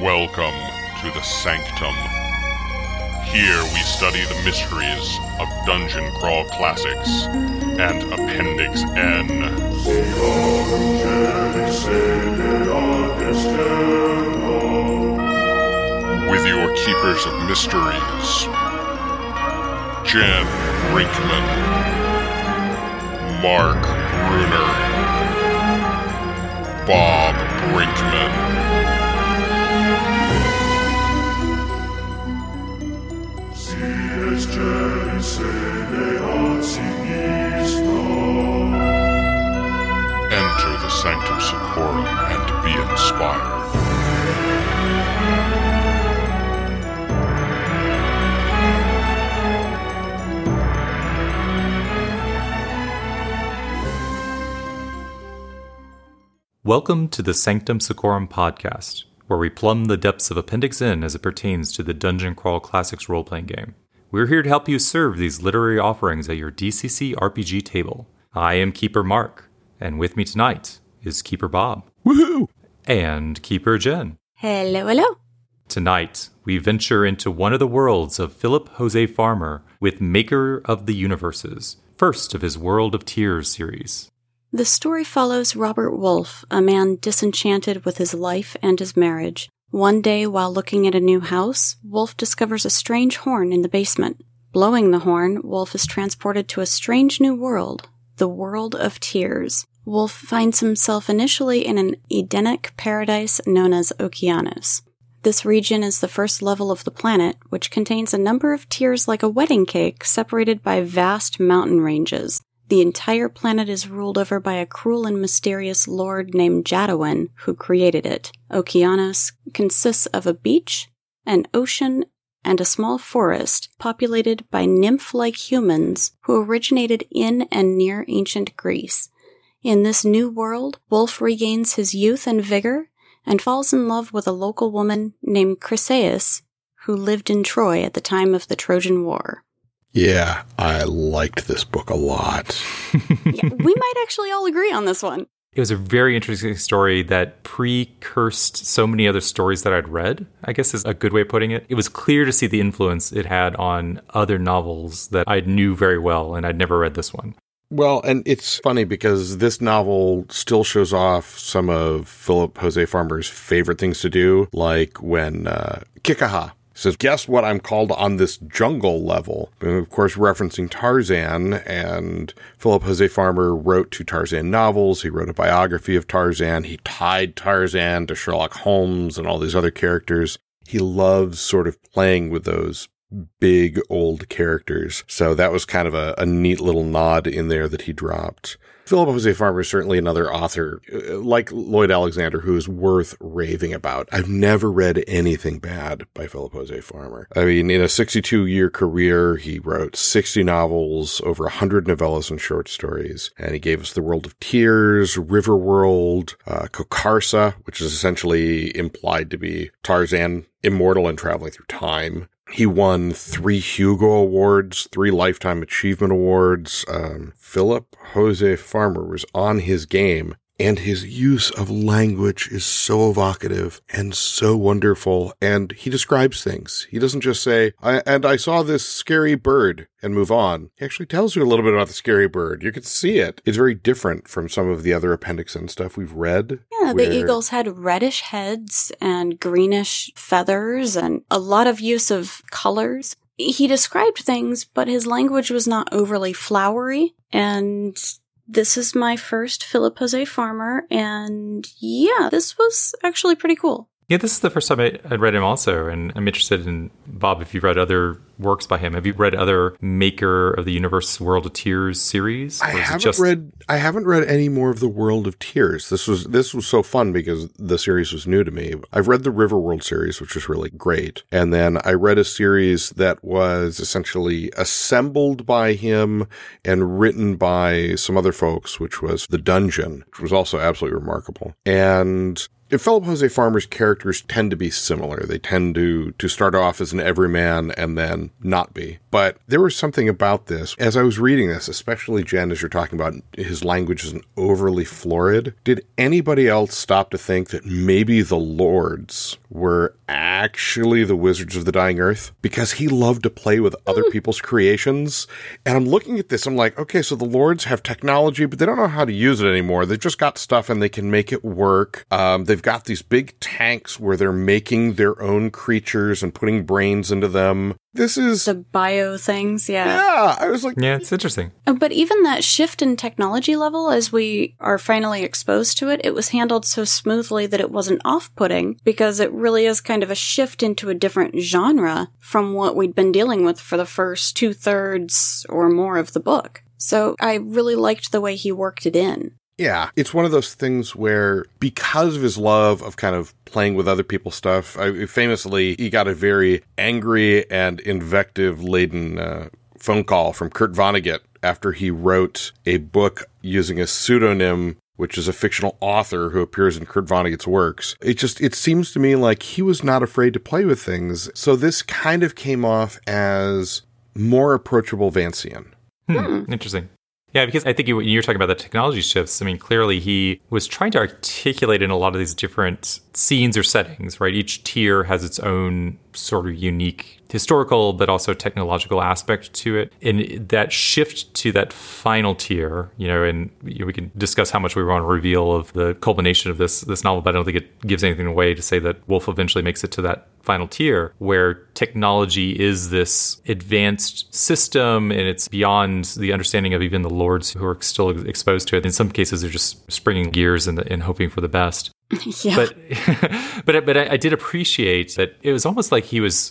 Welcome to the Sanctum. Here we study the mysteries of Dungeon Crawl Classics and Appendix N. With your keepers of mysteries, Jen Brinkman, Mark Bruner, Bob Brinkman. Sanctum Secorum and be inspired. Welcome to the Sanctum Secorum podcast, where we plumb the depths of Appendix N as it pertains to the Dungeon Crawl Classics role playing game. We're here to help you serve these literary offerings at your DCC RPG table. I am Keeper Mark, and with me tonight is Keeper Bob. Woohoo! And Keeper Jen. Hello, hello. Tonight, we venture into one of the worlds of Philip Jose Farmer with Maker of the Universes, first of his World of Tiers series. The story follows Robert Wolfe, a man disenchanted with his life and his marriage. One day, while looking at a new house, Wolfe discovers a strange horn in the basement. Blowing the horn, Wolfe is transported to a strange new world, the world of tiers. Wolfe finds himself initially in an Edenic paradise known as Okeanos. This region is the first level of the planet, which contains a number of tiers like a wedding cake separated by vast mountain ranges. The entire planet is ruled over by a cruel and mysterious lord named Jadawin, who created it. Okeanos consists of a beach, an ocean, and a small forest populated by nymph like humans who originated in and near ancient Greece. In this new world, Wolf regains his youth and vigor and falls in love with a local woman named Chryseis, who lived in Troy at the time of the Trojan War. Yeah, I liked this book a lot. yeah, we might actually all agree on this one. It was a very interesting story that precursed so many other stories that I'd read, I guess is a good way of putting it. It was clear to see the influence it had on other novels that I knew very well, and I'd never read this one. Well, and it's funny because this novel still shows off some of Philip Jose Farmer's favorite things to do, like when uh, Kikaha says, Guess what I'm called on this jungle level? And of course, referencing Tarzan. And Philip Jose Farmer wrote two Tarzan novels. He wrote a biography of Tarzan. He tied Tarzan to Sherlock Holmes and all these other characters. He loves sort of playing with those big old characters. So that was kind of a, a neat little nod in there that he dropped. Philip Jose Farmer is certainly another author, uh, like Lloyd Alexander, who is worth raving about. I've never read anything bad by Philip Jose Farmer. I mean, in a 62 year career, he wrote 60 novels, over 100 novellas and short stories, and he gave us The World of Tiers, River World, uh, Khokarsa, which is essentially implied to be Tarzan immortal and traveling through time. He won three Hugo Awards, three Lifetime Achievement Awards. Um, Philip Jose Farmer was on his game and his use of language is so evocative and so wonderful. And he describes things. He doesn't just say, I, and I saw this scary bird and move on. He actually tells you a little bit about the scary bird. You can see it. It's very different from some of the other appendix and stuff we've read. Yeah, the eagles had reddish heads and greenish feathers and a lot of use of colors. He described things, but his language was not overly flowery and this is my first Philip Jose Farmer, and yeah, this was actually pretty cool. Yeah, this is the first time I, would read him also, and I'm interested in Bob. If you've read other works by him, have you read other Maker of the Universe World of Tiers series? I haven't just... read. I haven't read any more of the World of Tiers. This was this was so fun because the series was new to me. I've read the River World series, which was really great, and then I read a series that was essentially assembled by him and written by some other folks, which was the Dungeon, which was also absolutely remarkable. And If Philip Jose Farmer's characters tend to be similar. They tend to to start off as an everyman and then not be. But there was something about this as I was reading this, especially Jen, as you're talking about his language isn't overly florid. Did anybody else stop to think that maybe the lords were actually the wizards of the dying earth? Because he loved to play with other people's creations. And I'm looking at this, I'm like, okay, so the lords have technology, but they don't know how to use it anymore. They've just got stuff and they can make it work. Um, they've got these big tanks where they're making their own creatures and putting brains into them. This is The bio things, yeah. yeah. I was like, Yeah, it's interesting. Uh, But even that shift in technology level, as we are finally exposed to it, it was handled so smoothly that it wasn't off putting because it really is kind of a shift into a different genre from what we'd been dealing with for the first two thirds or more of the book. So I really liked the way he worked it in. Yeah, it's one of those things where because of his love of kind of playing with other people's stuff, I, famously he got a very angry and invective laden uh, phone call from Kurt Vonnegut after he wrote a book using a pseudonym which is a fictional author who appears in Kurt Vonnegut's works. It just it seems to me like he was not afraid to play with things. So this kind of came off as more approachable Vancian. Hmm, Interesting. Yeah, because I think you, you're talking about the technology shifts. I mean, clearly he was trying to articulate in a lot of these different scenes or settings, right? Each tier has its own sort of unique historical, but also technological aspect to it. And that shift to that final tier, you know, and you know, we can discuss how much we want to reveal of the culmination of this this novel, but I don't think it gives anything away to say that Wolf eventually makes it to that final tier where technology is this advanced system and it's beyond the understanding of even the lords who are still exposed to it. In some cases, they're just springing gears and, and hoping for the best. yeah. But but but I, I did appreciate that it was almost like he was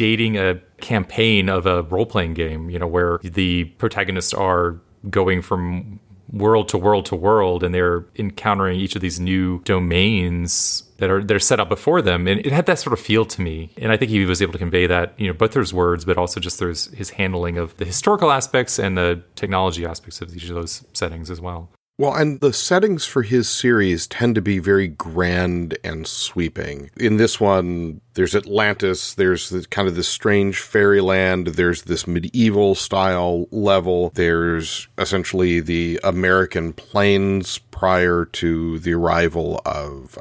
predating a campaign of a role playing game. You know, where the protagonists are going from world to world to world, and they're encountering each of these new domains that are that are set up before them, and it had that sort of feel to me. And I think he was able to convey that, you know, both through his words, but also just through his handling of the historical aspects and the technology aspects of each of those settings as well. Well, and the settings for his series tend to be very grand and sweeping. In this one, there's Atlantis, there's the, kind of this strange fairyland, there's this medieval style level, there's essentially the American plains prior to the arrival of,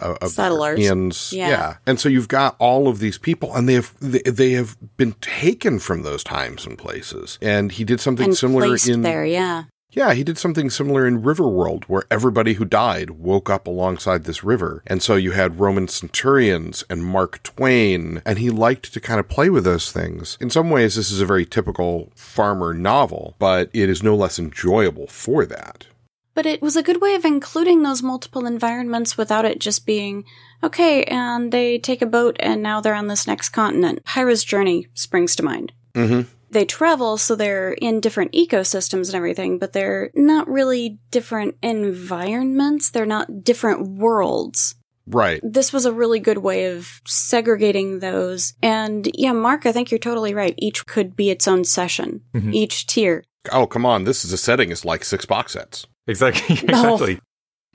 uh, of Settlers. Europeans. Yeah. And so you've got all of these people and they have they, they have been taken from those times and places. And he did something and similar in there, yeah. Yeah, he did something similar in Riverworld, where everybody who died woke up alongside this river. And so you had Roman centurions and Mark Twain, and he liked to kind of play with those things. In some ways, this is a very typical farmer novel, but it is no less enjoyable for that. But it was a good way of including those multiple environments without it just being, okay, and they take a boat and now they're on this next continent. Hiero's Journey springs to mind. Mm-hmm. They travel, so they're in different ecosystems and everything, but they're not really different environments. They're not different worlds. Right. This was a really good way of segregating those. And yeah, Mark, I think you're totally right. Each could be its own session, Mhm. each tier. Oh, come on. This is a setting. It's like six box sets. Exactly. No. exactly.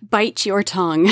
Bite your tongue.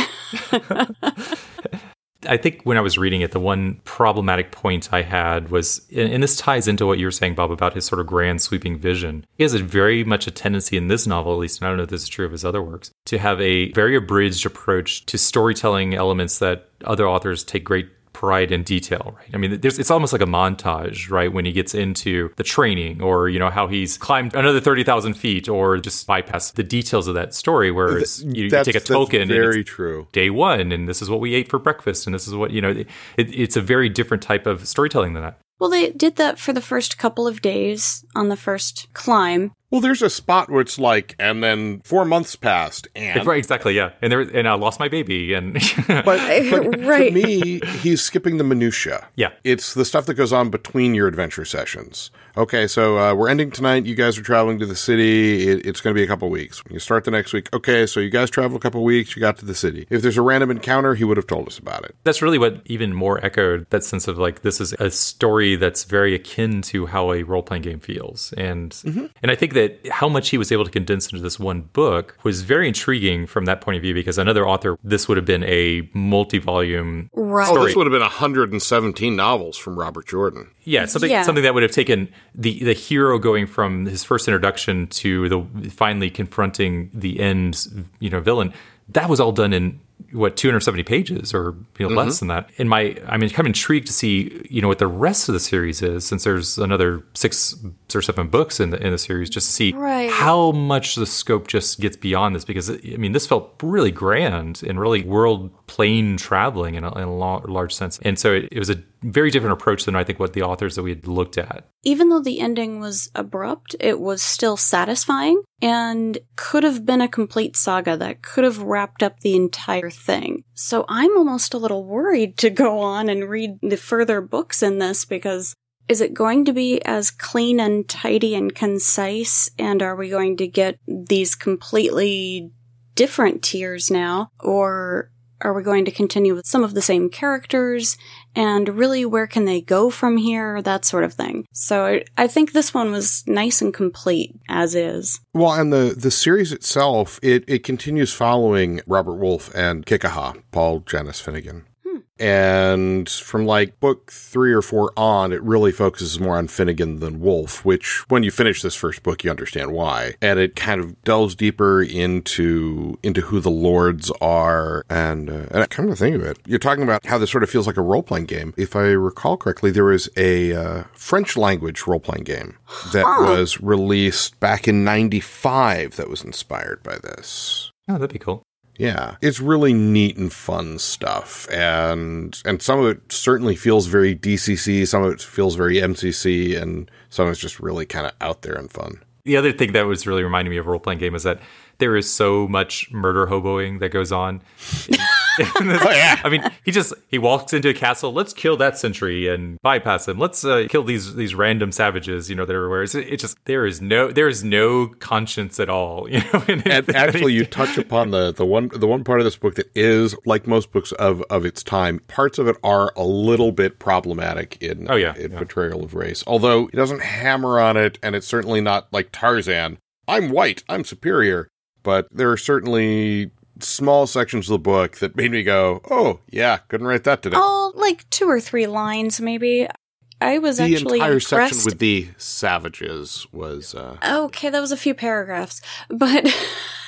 I think when I was reading it, the one problematic point I had was, and this ties into what you were saying, Bob, about his sort of grand sweeping vision. He has a very much a tendency in this novel, at least, and I don't know if this is true of his other works, to have a very abridged approach to storytelling elements that other authors take great pride in detail, right? I mean, there's, it's almost like a montage, right? When he gets into the training or, you know, how he's climbed another 30,000 feet or just bypass the details of that story, whereas you, you take a that's token and it's very true. day one and this is what we ate for breakfast and this is what you know it, it's a very different type of storytelling than that Well, they did that for the first couple of days on the first climb. Well, there's a spot where it's like, and then four months passed, and right exactly yeah and there and i lost my baby and But, but Right. to me, he's skipping the minutia. Yeah. it's the stuff that goes on between your adventure sessions. Okay, so uh, we're ending tonight. You guys are traveling to the city. It, it's going to be a couple weeks. You start the next week. Okay, so you guys travel a couple weeks. You got to the city. If there's a random encounter, he would have told us about it. that's really what even more echoed that sense of like this is a story that's very akin to how a role-playing game feels and and i think that that how much he was able to condense into this one book was very intriguing from that point of view because another author, this would have been a multi volume Right. Oh, story. this would have been 117 novels from Robert Jordan. Yeah, something Yeah. something that would have taken the the hero going from his first introduction to the finally confronting the end, you know, villain. That was all done in what 270 pages or you know, mm-hmm. less than that. In my, I'm kind of intrigued to see you know what the rest of the series is, since there's another six or seven books in the in the series, just to see Right. how much the scope just gets beyond this. Because I mean, this felt really grand and really world plane traveling in a, in a lo- large sense, and so it, it was a very different approach than I think what the authors that we had looked at. even though the ending was abrupt, it was still satisfying and could have been a complete saga that could have wrapped up the entire thing. So I'm almost a little worried to go on and read the further books in this because is it going to be as clean and tidy and concise? And are we going to get these completely different tiers now? Or are we going to continue with some of the same characters? And really, where can they go from here? That sort of thing. So I- think this one was nice and complete as is. Well, and the, the series itself, it, it continues following Robert Wolf and Kikaha, Paul Janus Finnegan. And from like book three or four on, it really focuses more on Finnegan than Wolfe, which when you finish this first book, you understand why. And it kind of delves deeper into, into who the lords are. And, uh, and I come to think of it, you're talking about how this sort of feels like a role playing game. If I recall correctly, there was a uh, French language role playing game that was released back in 95 that was inspired by this. Oh, that'd be cool. Yeah, it's really neat and fun stuff, and and some of it certainly feels very DCC, some of it feels very MCC, and some of it's just really kind of out there and fun. The other thing that was really reminding me of a role playing game is that there is so much murder hoboing that goes on. oh yeah. I mean, he just he walks into a castle. Let's kill that sentry and bypass him. Let's uh, kill these these random savages. You know, that are where it's, it just there is no there is no conscience at all. You know, And actually, you touch upon the the one the one part of this book that is like most books of of its time. Parts of it are a little bit problematic in Oh, yeah, in yeah. portrayal of race, although it doesn't hammer on it, and it's certainly not like Tarzan. I'm white. I'm superior. But there are certainly small sections of the book that made me go, "Oh yeah, couldn't write that today." Oh, like two or three lines, maybe. I was the actually entire impressed. section with the savages was uh, Okay, that was a few paragraphs, but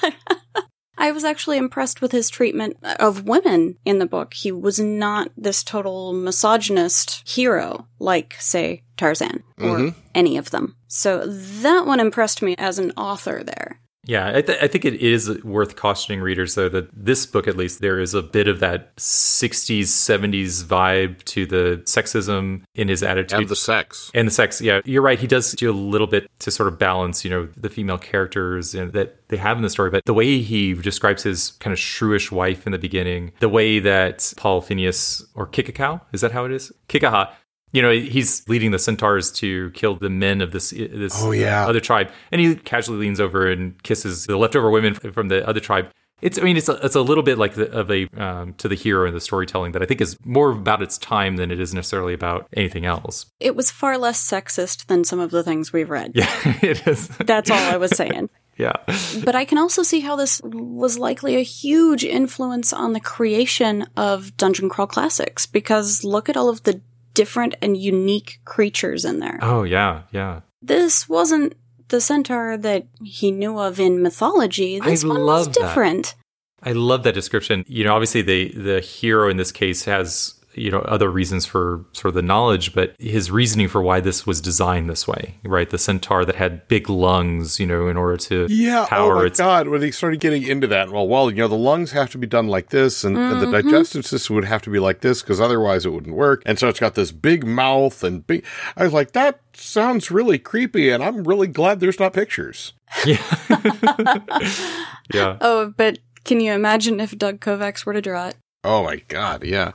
I was actually impressed with his treatment of women in the book. He was not this total misogynist hero like, say, Tarzan or Mhm. any of them. So that one impressed me as an author there. Yeah, I, th- I think it is worth cautioning readers, though, that this book, at least, there is a bit of that 60s, 70s vibe to the sexism in his attitude. and the sex. And the sex, yeah, you're right. He does do a little bit to sort of balance, you know, the female characters and that they have in the story. But the way he describes his kind of shrewish wife in the beginning, the way that Paul Phineas or Kikakau, is that how it is? Kikaha, you know, he's leading the centaurs to kill the men of this this Oh, yeah. other tribe, and he casually leans over and kisses the leftover women from the other tribe. It's, I mean, it's a, it's a little bit like the, of a um, to the hero in the storytelling that I think is more about its time than it is necessarily about anything else. It was far less sexist than some of the things we've read. Yeah, it is. That's all I was saying. Yeah. But I can also see how this was likely a huge influence on the creation of Dungeon Crawl Classics because look at all of the different and unique creatures in there. Oh, yeah, yeah. This wasn't the centaur that he knew of in mythology. I This one was love that. different. I love that description. You know, obviously the the hero in this case has you know other reasons for sort of the knowledge, but his reasoning for why this was designed this way, right? The centaur that had big lungs, you know, in order to Yeah. Oh power oh my its god! When he started getting into that, well, well, you know, the lungs have to be done like this, and, and the mm-hmm. digestive system would have to be like this because otherwise it wouldn't work. And so it's got this big mouth and big. I was like, that sounds really creepy, and I'm really glad there's not pictures. yeah yeah. Oh, but can you imagine if Doug Kovacs were to draw it? Oh my god! Yeah.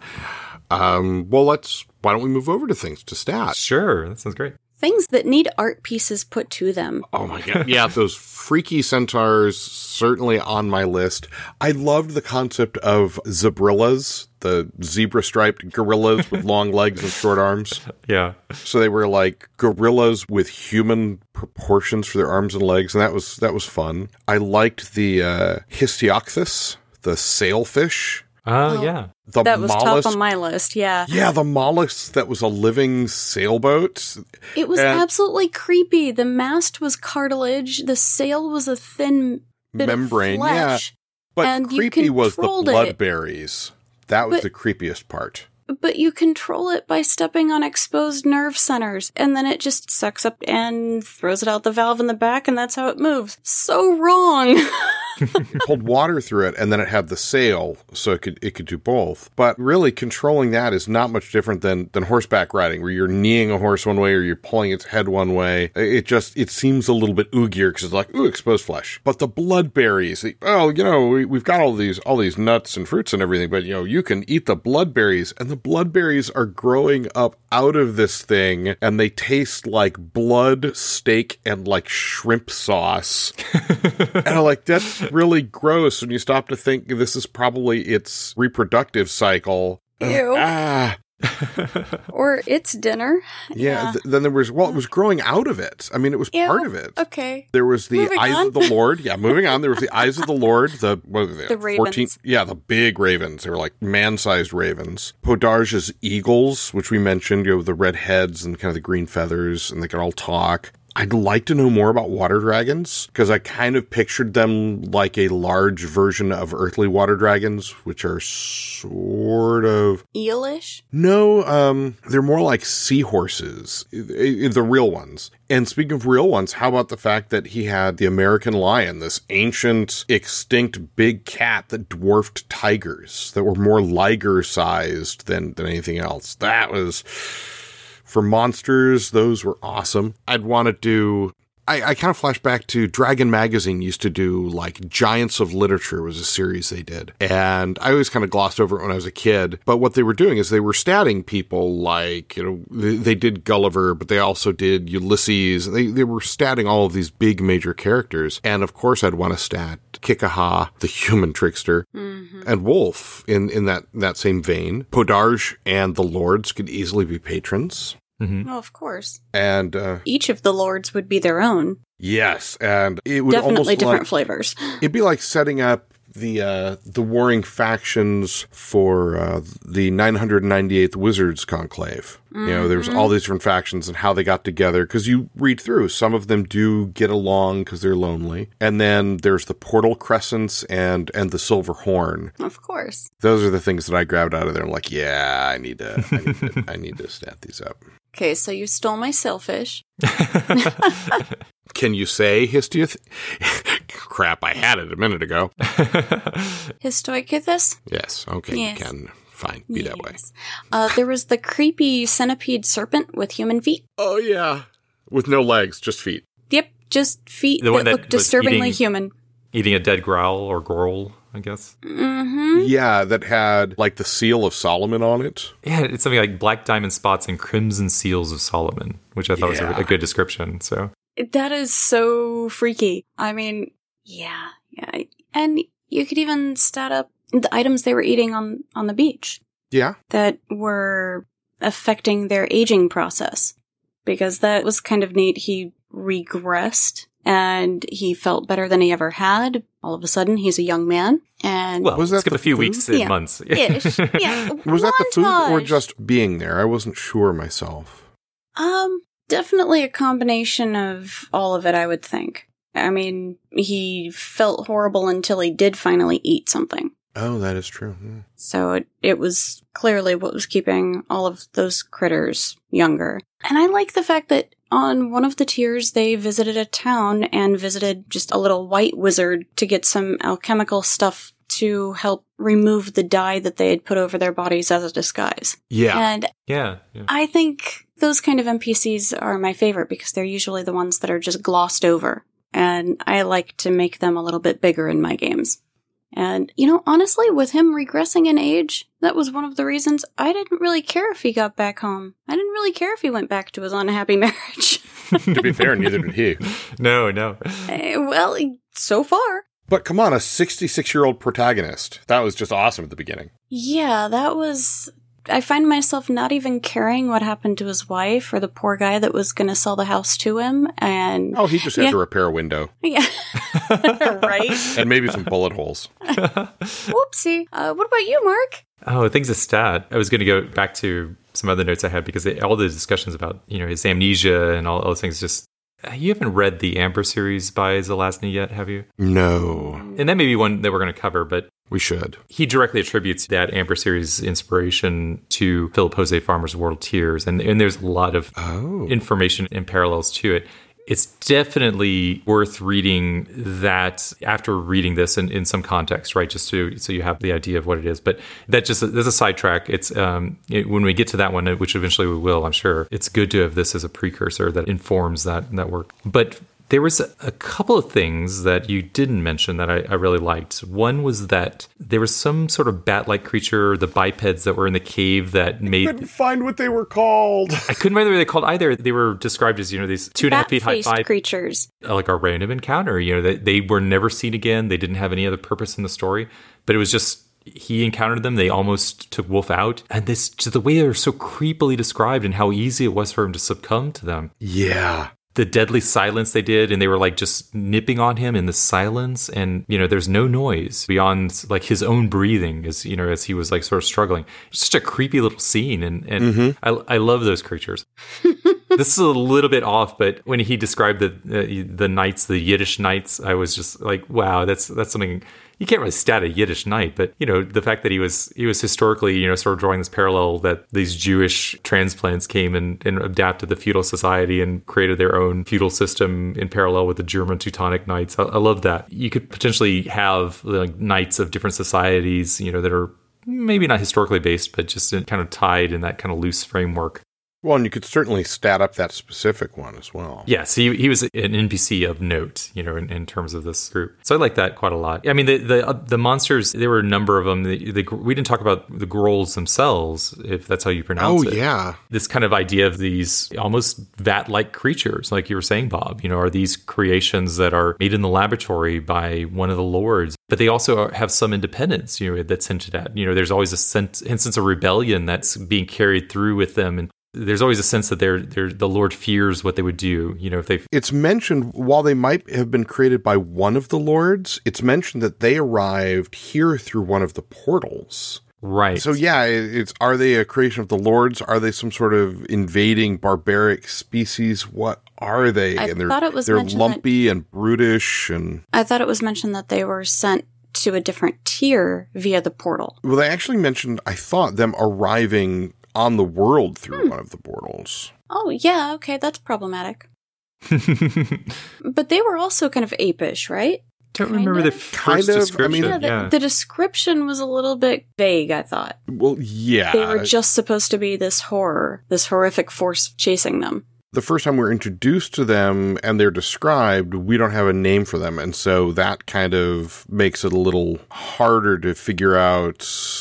Um. Well, let's. Why don't we move over to things to stats? Sure, that sounds great. Things that need art pieces put to them. Oh my god. Yeah, those freaky centaurs certainly on my list. I loved the concept of zebrillas, the zebra striped gorillas with long legs and short arms. Yeah. So they were like gorillas with human proportions for their arms and legs, and that was that was fun. I liked the uh Histiochthus, the sailfish. Oh, yeah. The that was mollusk. top on my list, yeah. yeah, the mollusk that was a living sailboat. It was And- absolutely creepy. The mast was cartilage, the sail was a thin bit Membrane, of yeah. But And you creepy was the controlled it. bloodberries. That was But- the creepiest part. But you control it by stepping on exposed nerve centers, and then it just sucks up and throws it out the valve in the back, and that's how it moves. So wrong. pulled water through it and then it had the sail so it could it could do both. But really controlling that is not much different than than horseback riding where you're kneeing a horse one way or you're pulling its head one way. It just it seems a little bit oogier because it's like ooh exposed flesh. But the bloodberries the- oh you know we, we've got all these all these nuts and fruits and everything but you know you can eat the bloodberries and the bloodberries are growing up out of this thing and they taste like blood steak and like shrimp sauce. And I'm like, that's really gross when you stop to think this is probably its reproductive cycle. Ew. Ah, or it's dinner. yeah. Th- then there was, well, it was growing out of it. I mean, it was Ew. part of it. Okay. There was the Moving eyes on. of the Lord. Yeah, moving on. There was the eyes of the Lord. The what were they? The ravens. Yeah, the big ravens. They were like man-sized ravens. Podarge's eagles, which we mentioned, you know, the red heads and kind of the green feathers, and they could all talk. I'd like to know more about water dragons because I kind of pictured them like a large version of earthly water dragons, which are sort of Eelish? no, um, they're more like seahorses, the real ones. And speaking of real ones, how about the fact that he had the American lion, this ancient, extinct big cat that dwarfed tigers that were more liger sized than, than anything else? That was, for monsters, those were awesome. I'd want to do I, I kind of flash back to Dragon Magazine used to do like Giants of Literature was a series they did. And I always kind of glossed over it when I was a kid. But what they were doing is they were statting people like, you know, they, they did Gulliver, but they also did Ulysses. They, they were statting all of these big major characters. And of course I'd want to stat Kikaha, the human trickster, mm-hmm. and Wolf in, in that, that same vein. Podarge and the Lords could easily be patrons. Oh, of course. And, uh, Each of the lords would be their own. Yes, and it would Definitely different like, flavors. it'd be like setting up the uh, the warring factions for uh, the 998th Wizards Conclave. You know, there's all these different factions and how they got together. Because you read through, some of them do get along because they're lonely, and then there's the Portal Crescents and and the Silver Horn. Of course. Those are the things that I grabbed out of there. I'm like, yeah, I need to, I need to, I need to stat these up. Okay, so you stole my sailfish. Can you say Histioth? Crap, I had it a minute ago. Histoichthys? Yes. Okay. Yes. You can. Fine. Be that way. Uh, there was the creepy centipede serpent with human feet. Oh yeah. With no legs, just feet. Yep, just feet The that one that look disturbingly eating- human. Eating a dead growl or growl, I guess. Mm-hmm. Yeah, that had like the seal of Solomon on it. Yeah, it's something like black diamond spots and crimson seals of Solomon, which I thought was a, a good description. So That is so freaky. I mean, yeah, yeah. And you could even stat up the items they were eating on, on the beach Yeah. that were affecting their aging process. Because that was kind of neat. He regressed and he felt better than he ever had. All of a sudden, he's a young man. And well, Was that skip the a few food? weeks and Yeah. months. ish. Yeah. Was that the food or just being there? I wasn't sure myself. Um, definitely a combination of all of it, I would think. I mean, he felt horrible until he did finally eat something. Oh, that is true. Hmm. So it, it was clearly what was keeping all of those critters younger. And I like the fact that on one of the tiers, they visited a town and visited just a little white wizard to get some alchemical stuff to help remove the dye that they had put over their bodies as a disguise. Yeah. And yeah, yeah. I think those kind of NPCs are my favorite because they're usually the ones that are just glossed over. And I like to make them a little bit bigger in my games. And, you know, honestly, with him regressing in age, that was one of the reasons I didn't really care if he got back home. I didn't really care if he went back to his unhappy marriage. to be fair, neither did he. No, no. Eh, well, so far. But come on, a 66 year old protagonist. That was just awesome at the beginning. Yeah, that was. I find myself not even caring what happened to his wife or the poor guy that was going to sell the house to him. And Oh, he just had Yeah. to repair a window yeah, right. and maybe some bullet holes. Whoopsie. Uh, what about you, Mark? Oh, things a stat. I was going to go back to some other notes I had because they, all the discussions about you know his amnesia and all those things. Just you haven't read the Amber series by Zelazny yet, have you? No, And that may be one that we're going to cover, but we should. he directly attributes that Amber series inspiration to Philip Jose Farmer's World Tiers, and and there's a lot of Oh. information and parallels to it. It's definitely worth reading that after reading this in, in some context, right? Just to so you have the idea of what it is. But that just there's a sidetrack. It's um, it, when we get to that one, which eventually we will, I'm sure. It's good to have this as a precursor that informs that that work. But there was a, a couple of things that you didn't mention that I, I really liked. One was that there was some sort of bat-like creature, the bipeds that were in the cave that made I Couldn't find what they were called. I couldn't remember what they called either. They were described as, you know, these two and a half feet high, Bat-faced five, creatures. Uh, like a random encounter. You know, they, they were never seen again. They didn't have any other purpose in the story, but it was just he encountered them. They almost took Wolf out, and this just the way they were so creepily described and how easy it was for him to succumb to them. Yeah. The deadly silence they did, and they were like just nipping on him in the silence, and you know, there's no noise beyond like his own breathing, as you know, as he was like sort of struggling. It's such a creepy little scene, and and I, I love those creatures. this is a little bit off, but when he described the uh, the knights, the Yiddish knights, I was just like, wow, that's that's something you can't really stat a Yiddish knight, but you know the fact that he was he was historically you know sort of drawing this parallel that these Jewish transplants came and, and adapted the feudal society and created their own feudal system in parallel with the German Teutonic knights. I, I love that. You could potentially have like knights of different societies, you know, that are maybe not historically based, but just in, kind of tied in that kind of loose framework. Well, and you could certainly stat up that specific one as well. Yes, he, he was an NPC of note, you know, in, in terms of this group. So I like that quite a lot. I mean, the the, uh, the monsters, there were a number of them. The, the, we didn't talk about the grolls themselves, if that's how you pronounce Oh, it. Oh, yeah. This kind of idea of these almost vat-like creatures, like you were saying, Bob, you know, are these creations that are made in the laboratory by one of the lords, but they also have some independence, you know, that's hinted at. You know, there's always a sense, instance of rebellion that's being carried through with them, and there's always a sense that they're, they're the Lord fears what they would do, you know, if they It's mentioned while they might have been created by one of the lords, it's mentioned that they arrived here through one of the portals. right. So yeah, it's are they a creation of the lords? Are they some sort of invading barbaric species? What are they? I and they're thought it was they're mentioned that- lumpy and brutish and I thought it was mentioned that they were sent to a different tier via the portal. well they actually mentioned I thought them arriving on the world through Hmm. one of the portals. Oh, yeah, okay, that's problematic. But they were also kind of apish, right? don't Kind remember the first Kind of, I description. mean- Yeah, the, yeah. the description was a little bit vague, I thought. Well, yeah. They were just supposed to be this horror, this horrific force chasing them. The first time we're introduced to them and they're described, we don't have a name for them. And so that kind of makes it a little harder to figure out.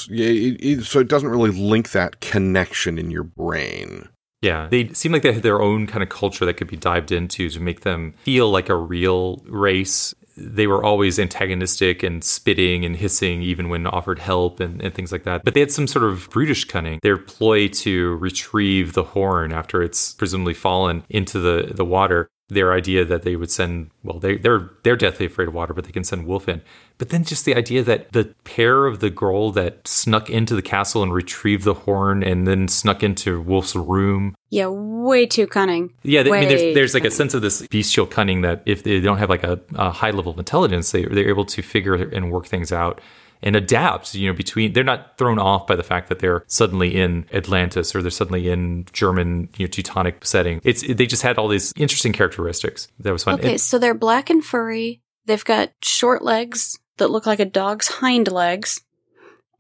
It, it, so it doesn't really link that connection in your brain. Yeah, they seem like they had their own kind of culture that could be dived into to make them feel like a real race. They were always antagonistic and spitting and hissing, even when offered help and, and things like that. But they had some sort of brutish cunning. Their ploy to retrieve the horn after it's presumably fallen into the, the water. Their idea that they would send well, they they're they're deathly afraid of water, but they can send Wolf in. But then just the idea that the pair of the girl that snuck into the castle and retrieved the horn and then snuck into Wolf's room Yeah, way too cunning. yeah, they, I mean, there's there's like a sense of this bestial cunning that if they don't have like a, a high level of intelligence, they they're able to figure and work things out and adapt. You know, between they're not thrown off by the fact that they're suddenly in Atlantis or they're suddenly in German you know, Teutonic setting. It's they just had all these interesting characteristics that was fun. Okay, so they're black and furry. They've got short legs that look like a dog's hind legs.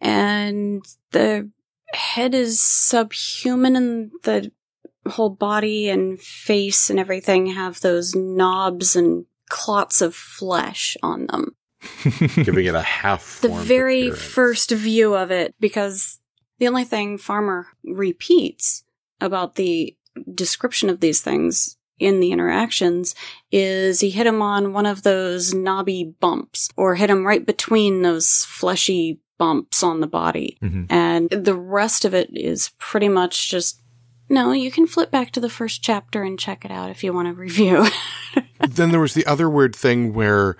And the head is subhuman and the whole body and face and everything have those knobs and clots of flesh on them. giving it a half the very appearance. first view of it because the only thing Farmer repeats about the description of these things in the interactions is he hit him on one of those knobby bumps or hit him right between those fleshy bumps on the body. Mhm. And the rest of it is pretty much just no, you can flip back to the first chapter and check it out if you want to review. Then there was the other weird thing where,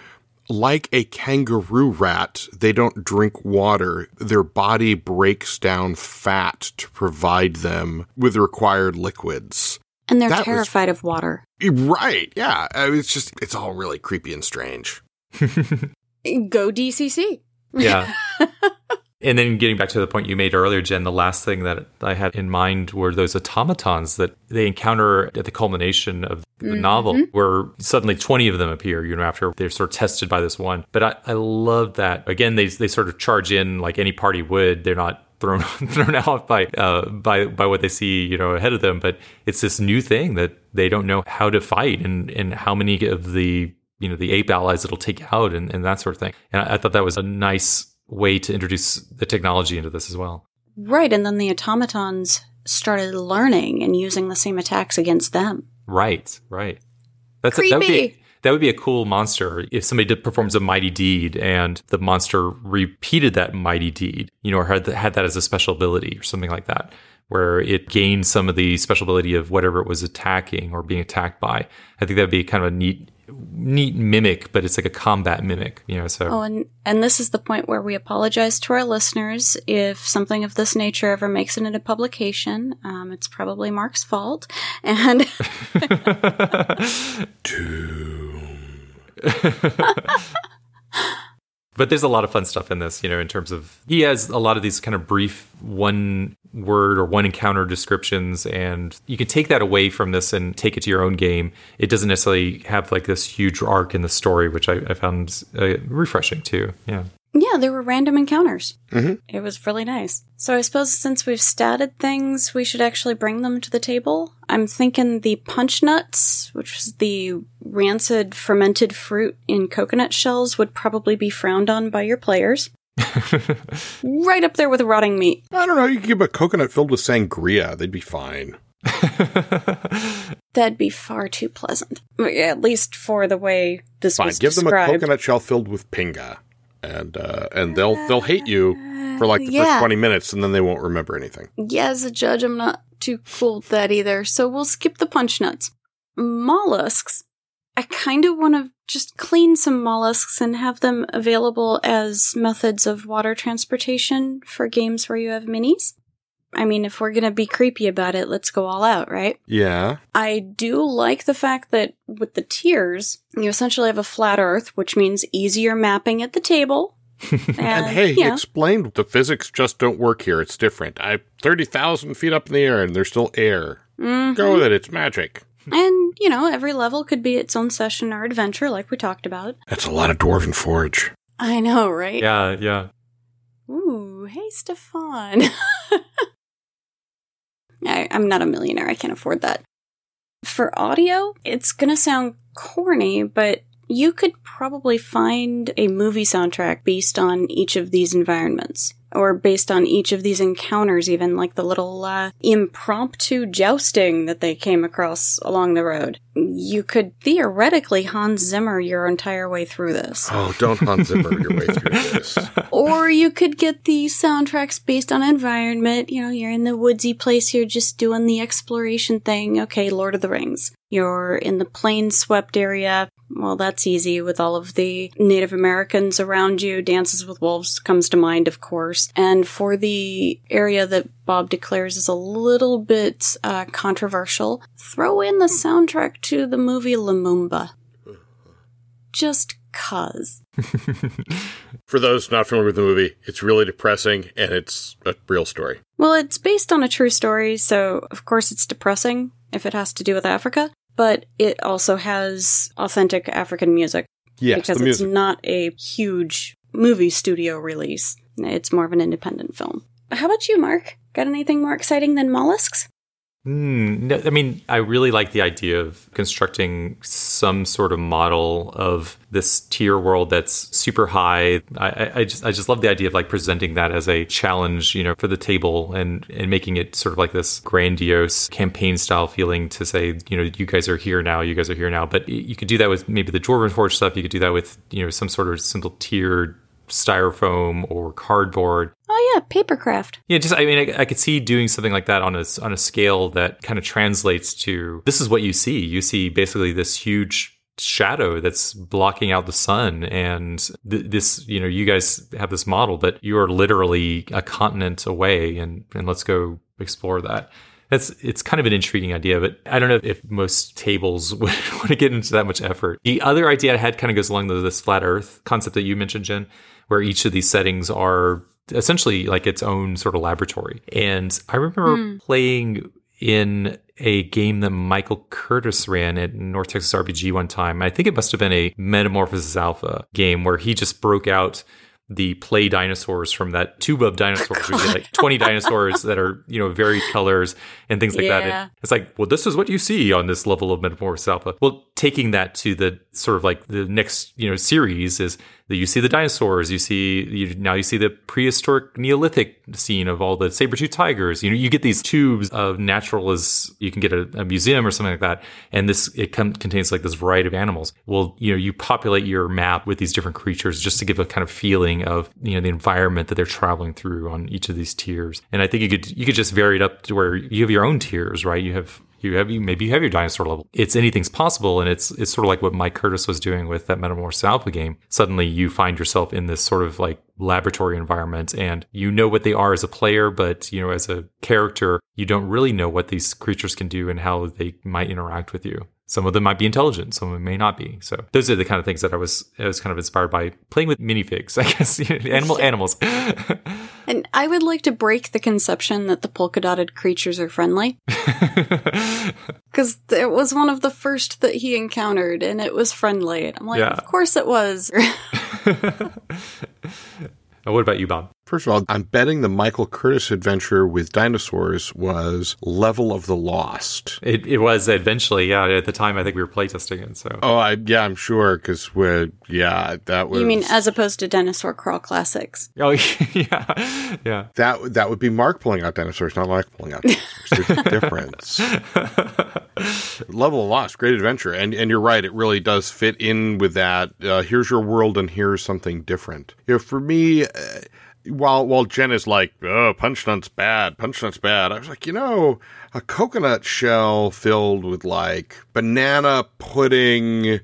like a kangaroo rat, they don't drink water. Their body breaks down fat to provide them with the required liquids. and they're That was- terrified of water. Right. Yeah. Uh, It's just, it's all really creepy and strange. Go DCC. Yeah. and then getting back to the point you made earlier, Jen, the last thing that I had in mind were those automatons that they encounter at the culmination of the novel, where suddenly 20 of them appear, you know, after they're sort of tested by this one. But I, I love that. Again, they, they sort of charge in like any party would. They're not thrown thrown out by uh, by by what they see you know ahead of them but it's this new thing that they don't know how to fight and and how many of the you know the ape allies it'll take out and, and that sort of thing and I, I thought that was a nice way to introduce the technology into this as well Right, and then the automatons started learning and using the same attacks against them. right right that's a, that would be Creepy. that would be a cool monster if somebody did performs a mighty deed and the monster repeated that mighty deed you know or had, had that as a special ability or something like that where it gained some of the special ability of whatever it was attacking or being attacked by i think that'd be kind of a neat neat mimic but it's like a combat mimic you know so Oh, and and this is the point where we apologize to our listeners if something of this nature ever makes it into publication. Um, it's probably Mark's fault, and But there's a lot of fun stuff in this, you know, in terms of he has a lot of these kind of brief one word or one encounter descriptions, and you can take that away from this and take it to your own game. It doesn't necessarily have like this huge arc in the story, which I, I found uh, refreshing too. Yeah. Yeah, there were random encounters. Mm-hmm. It was really nice. So I suppose since we've statted things, we should actually bring them to the table. I'm thinking the punch nuts, which is the rancid fermented fruit in coconut shells, would probably be frowned on by your players. right up there with rotting meat. I don't know. You could give a coconut filled with sangria. They'd be fine. That'd be far too pleasant. At least for the way this Fine. was Give them a coconut shell filled with pinga, and uh, and they'll they'll hate you for like the yeah. first twenty minutes, and then they won't remember anything. Yeah, as a judge, I'm not too cool with that either. So we'll skip the punch nuts. Mollusks. I kind of want to just clean some mollusks and have them available as methods of water transportation for games where you have minis. I mean, if we're going to be creepy about it, let's go all out, right? Yeah. I do like the fact that with the tiers, you essentially have a flat earth, which means easier mapping at the table. and, And hey, you know, explained the physics just don't work here. It's different. I thirty thousand feet up in the air, and there's still air. mhm. Go with it. It's magic. And, you know, every level could be its own session or adventure, like we talked about. That's a lot of dwarven forge. I know, right? Yeah. Yeah. Ooh, hey, Stefan. I, I'm not a millionaire. I can't afford that. For audio, it's going to sound corny, but you could probably find a movie soundtrack based on each of these environments. Or based on each of these encounters, even like the little uh, impromptu jousting that they came across along the road. You could theoretically Hans Zimmer your entire way through this. Oh, don't Hans Zimmer your way through this. Or you could get the soundtracks based on environment. You know, you're in the woodsy place, you're just doing the exploration thing. Okay, Lord of the Rings. You're in the plain swept area. Well, that's easy with all of the Native Americans around you. Dances with Wolves comes to mind, of course. And for the area that Bob declares is a little bit uh, controversial, throw in the soundtrack to the movie Lumumba. Just cuz. For those not familiar with the movie, it's really depressing, and it's a real story. Well, it's based on a true story, so of course it's depressing if it has to do with Africa, but it also has authentic African music Yes, because it's not a huge movie studio release. It's more of an independent film. How about you, Mark? Got anything more exciting than mollusks? Mm, no, I mean, I really like the idea of constructing some sort of model of this tier world that's super high. I, I, just, I just love the idea of like presenting that as a challenge, you know, for the table and and making it sort of like this grandiose campaign style feeling to say, you know, you guys are here now, you guys are here now. But you could do that with maybe the Dwarven Forge stuff. You could do that with, you know, some sort of simple tiered styrofoam or cardboard. Oh yeah, papercraft. Yeah, just I mean, I, I, could see doing something like that on a on a scale that kind of translates to this is what you see. You see basically this huge shadow that's blocking out the sun and th- this you know you guys have this model but you are literally a continent away and and let's go explore that that's it's kind of an intriguing idea, but I don't know if most tables would want to get into that much effort. The other idea I had kind of goes along with this flat Earth concept that you mentioned, Jen, where each of these settings are essentially like its own sort of laboratory. And I remember mm. playing in a game that Michael Curtis ran at North Texas RPG one time. I think it must have been a Metamorphosis Alpha game where he just broke out the play dinosaurs from that tube of dinosaurs. we get like 20 dinosaurs that are, you know, varied colors and things like yeah. that. And it's like, well, this is what you see on this level of Metamorphosis Alpha. Well, taking that to the sort of like the next, you know, series is you see the dinosaurs, you see you, now you see the prehistoric Neolithic scene of all the saber-tooth tigers. You know, you get these tubes of natural as you can get a, a museum or something like that, and this it com- contains like this variety of animals. Well, you know, you populate your map with these different creatures just to give a kind of feeling of you know the environment that they're traveling through on each of these tiers. And I think you could you could just vary it up to where you have your own tiers, right? You have you have you maybe you have your dinosaur level. It's anything's possible, and it's it's sort of like what Mike Curtis was doing with that Metamorphosis Alpha game. Suddenly, you find yourself in this sort of like laboratory environment, and you know what they are as a player, but you know as a character, you don't really know what these creatures can do and how they might interact with you. Some of them might be intelligent, some of them may not be. So those are the kind of things that I was I was kind of inspired by playing with minifigs, I guess, animal animals. and I would like to break the conception that the polka dotted creatures are friendly. Because it was one of the first that he encountered, and it was friendly. And I'm like, yeah. of course it was. what about you, Bob? First of all, I'm betting the Michael Curtis adventure with dinosaurs was Level of the Lost. It, it was eventually, yeah. At the time, I think we were playtesting it. So. Oh, I, yeah, I'm sure because we're yeah, that was. You mean as opposed to Dinosaur Crawl Classics? Oh, yeah, yeah. That that would be Mark pulling out dinosaurs, not Mark pulling out dinosaurs. There's a difference. Level of Lost, great adventure, and and you're right. It really does fit in with that. Uh, here's your world, and here's something different. You know, for me. Uh, while while Jen is like, oh, punch nut's bad, punch nut's bad. I was like, you know, a coconut shell filled with like banana pudding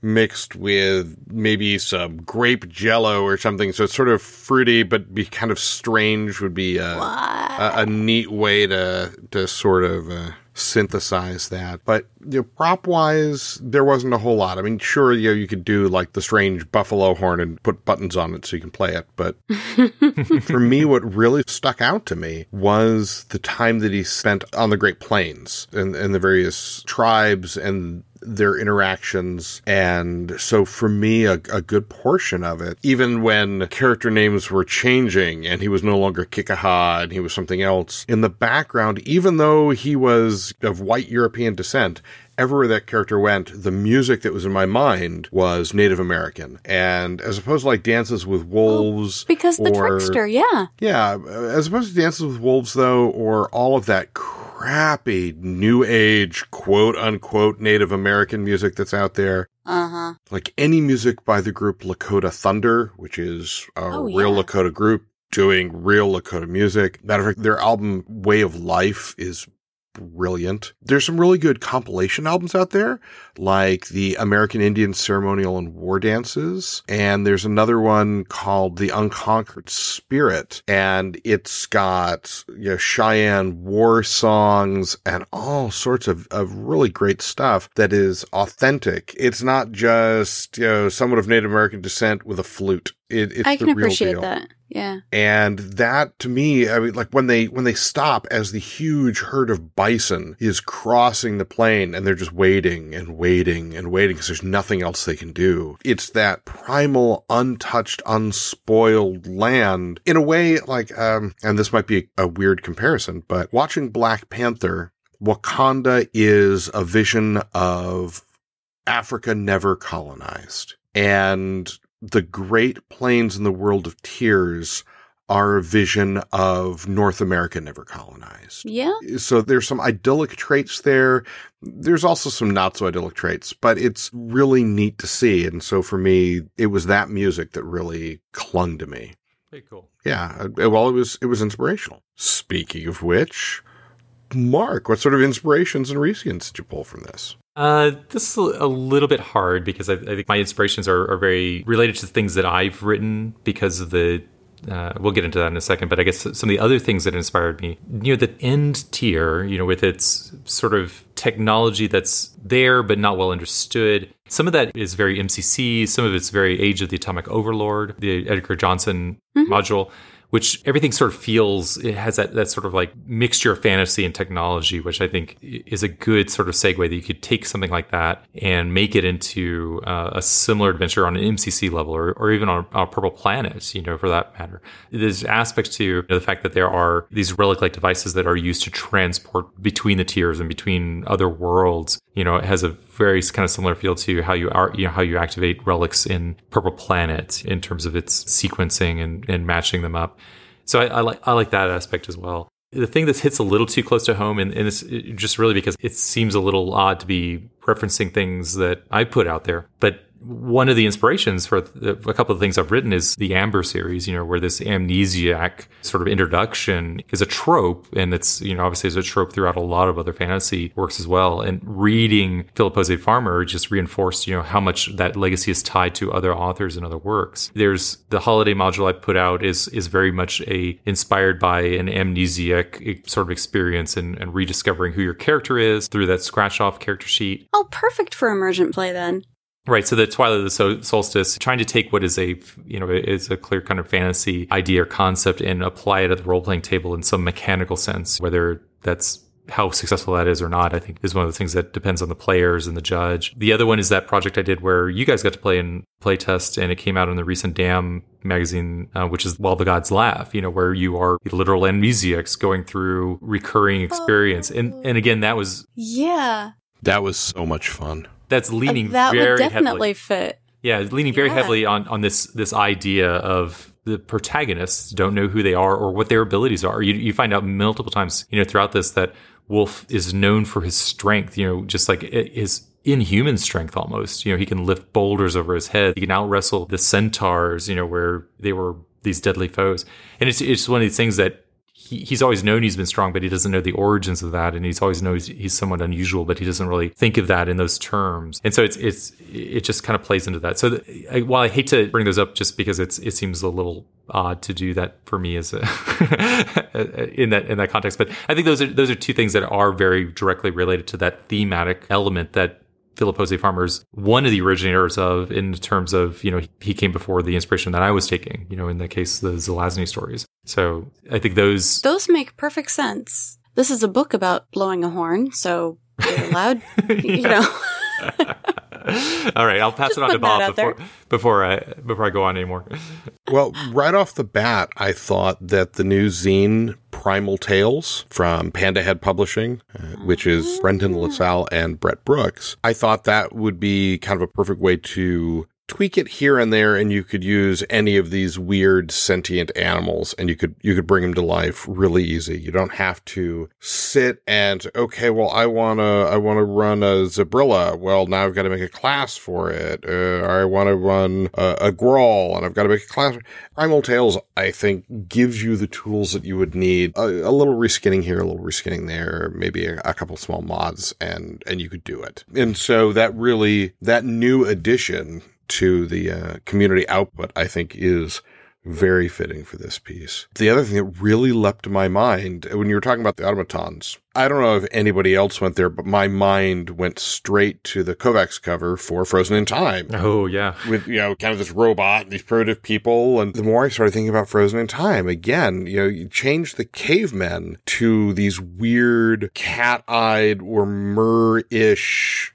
mixed with maybe some grape jello or something. So it's sort of fruity, but be kind of strange would be a, a, a, neat way to, to sort of, uh, synthesize that. But you know, prop wise, there wasn't a whole lot. I mean, sure, you know, you could do like the strange buffalo horn and put buttons on it so you can play it. But for me, what really stuck out to me was the time that he spent on the Great Plains and, and the various tribes and their interactions. And so for me, a, a, good portion of it, even when character names were changing and he was no longer Kikaha and he was something else, in the background, even though he was of white European descent, everywhere that character went, the music that was in my mind was Native American. And as opposed to like Dances with Wolves. Oh, because the or, trickster, yeah. Yeah. As opposed to Dances with Wolves, though, or all of that crappy new age quote unquote Native American music that's out there. Uh-huh. Like any music by the group Lakota Thunder, which is a oh, real yeah. Lakota group doing real Lakota music. Matter of fact, their album Way of Life is brilliant. There's some really good compilation albums out there, like the American Indian Ceremonial and War Dances. And there's another one called The Unconquered Spirit. And it's got, you know, Cheyenne war songs and all sorts of, of really great stuff that is authentic. It's not just, you know, someone of Native American descent with a flute. It, it's I can appreciate deal. that. Yeah. And that to me, I mean, like when they, when they stop as the huge herd of bison is crossing the plain and they're just waiting and waiting and waiting because there's nothing else they can do. It's that primal, untouched, unspoiled land in a way like, um, and this might be a weird comparison, but watching Black Panther Wakanda is a vision of Africa never colonized. And the great plains in the world of tiers are a vision of North America never colonized. Yeah. So there's some idyllic traits there. There's also some not so idyllic traits, but it's really neat to see. And so for me, it was that music that really clung to me. Very cool. Yeah. uh, Well, it was, it was inspirational. Speaking of which, Mark, what sort of inspirations and reasons did you pull from this? Uh, this is a little bit hard because I, I think my inspirations are, are very related to things that I've written because of the. Uh, we'll get into that in a second, but I guess some of the other things that inspired me, near the end tier, you know, with its sort of technology that's there but not well understood. Some of that is very MCC, some of it's very Age of the Atomic Overlord, the Edgar Johnson module, which everything sort of feels it has that, that sort of like mixture of fantasy and technology, which I think is a good sort of segue that you could take something like that and make it into uh, a similar adventure on an MCC level or, or even on, on Purple Planet, you know, for that matter. There's aspects to you know, the fact that there are these relic like devices that are used to transport between the tiers and between other worlds. You know, it has a very kind of similar feel to how you are, you know, how you activate relics in Purple Planet in terms of its sequencing and, and matching them up. So I, I like I like that aspect as well. The thing that hits a little too close to home, and, and it's just really because it seems a little odd to be referencing things that I put out there, but one of the inspirations for a couple of things I've written is the Amber series, you know, where this amnesiac sort of introduction is a trope. And it's, you know, obviously is a trope throughout a lot of other fantasy works as well. And reading Philip Jose Farmer just reinforced, you know, how much that legacy is tied to other authors and other works. There's the holiday module I put out is, is very much a inspired by an amnesiac sort of experience and, and rediscovering who your character is through that scratch off character sheet. Oh, perfect for emergent play then. Right. So the Twilight of the Solstice, trying to take what is a, you know, is a clear kind of fantasy idea or concept and apply it at the role playing table in some mechanical sense, whether that's how successful that is or not, I think is one of the things that depends on the players and the judge. The other one is that project I did where you guys got to play in playtest and it came out in the recent Dam magazine, uh, which is While the Gods Laugh, you know, where you are literal amnesiacs going through recurring experience. And, and again, that was, Yeah. That was so much fun. That's uh, leaning that very would definitely heavily. fit. Yeah, leaning very Yeah. heavily on on this this idea of the protagonists don't know who they are or what their abilities are. You you find out multiple times, you know, throughout this that Wolf is known for his strength. You know, just like his inhuman strength almost. You know, he can lift boulders over his head. He can out wrestle the centaurs. You know, where they were these deadly foes. And it's it's one of these things that. He, he's always known he's been strong, but he doesn't know the origins of that, and he's always knows he's somewhat unusual, but he doesn't really think of that in those terms. And so it's it's it just kind of plays into that. So the, I, while I hate to bring those up, just because it's it seems a little odd to do that for me as a in that in that context, but I think those are those are two things that are very directly related to that thematic element that Philip Jose Farmer's one of the originators of in terms of, you know, he, came before the inspiration that I was taking, you know, in the case of the Zelazny stories. So I think those Those make perfect sense. This is a book about blowing a horn, so you're allowed, you know. All right, I'll pass Just it on to Bob out there. before before I before I go on anymore. Well, right off the bat, I thought that the new zine Primal Tales from Panda Head Publishing, uh, which is Brendan LaSalle and Brett Brooks, I thought that would be kind of a perfect way to tweak it here and there and you could use any of these weird sentient animals and you could you could bring them to life really easy. You don't have to sit and okay well i want to i want to run a zabrilla. Well now i've got to make a class for it. Uh, i want to run a, a grawl and i've got to make a class. Primal tales i think gives you the tools that you would need. A, a little reskinning here a little reskinning there maybe a, a couple small mods and and you could do it. And so that really that new addition to the uh, community output, I think is very fitting for this piece. The other thing that really leapt to my mind when you were talking about the automatons, I don't know if anybody else went there, but my mind went straight to the Kovacs cover for Frozen in Time. Oh yeah, with you know kind of this robot and these primitive people. And the more i started thinking about frozen in time again you know you change the cavemen to these weird cat-eyed or mer-ish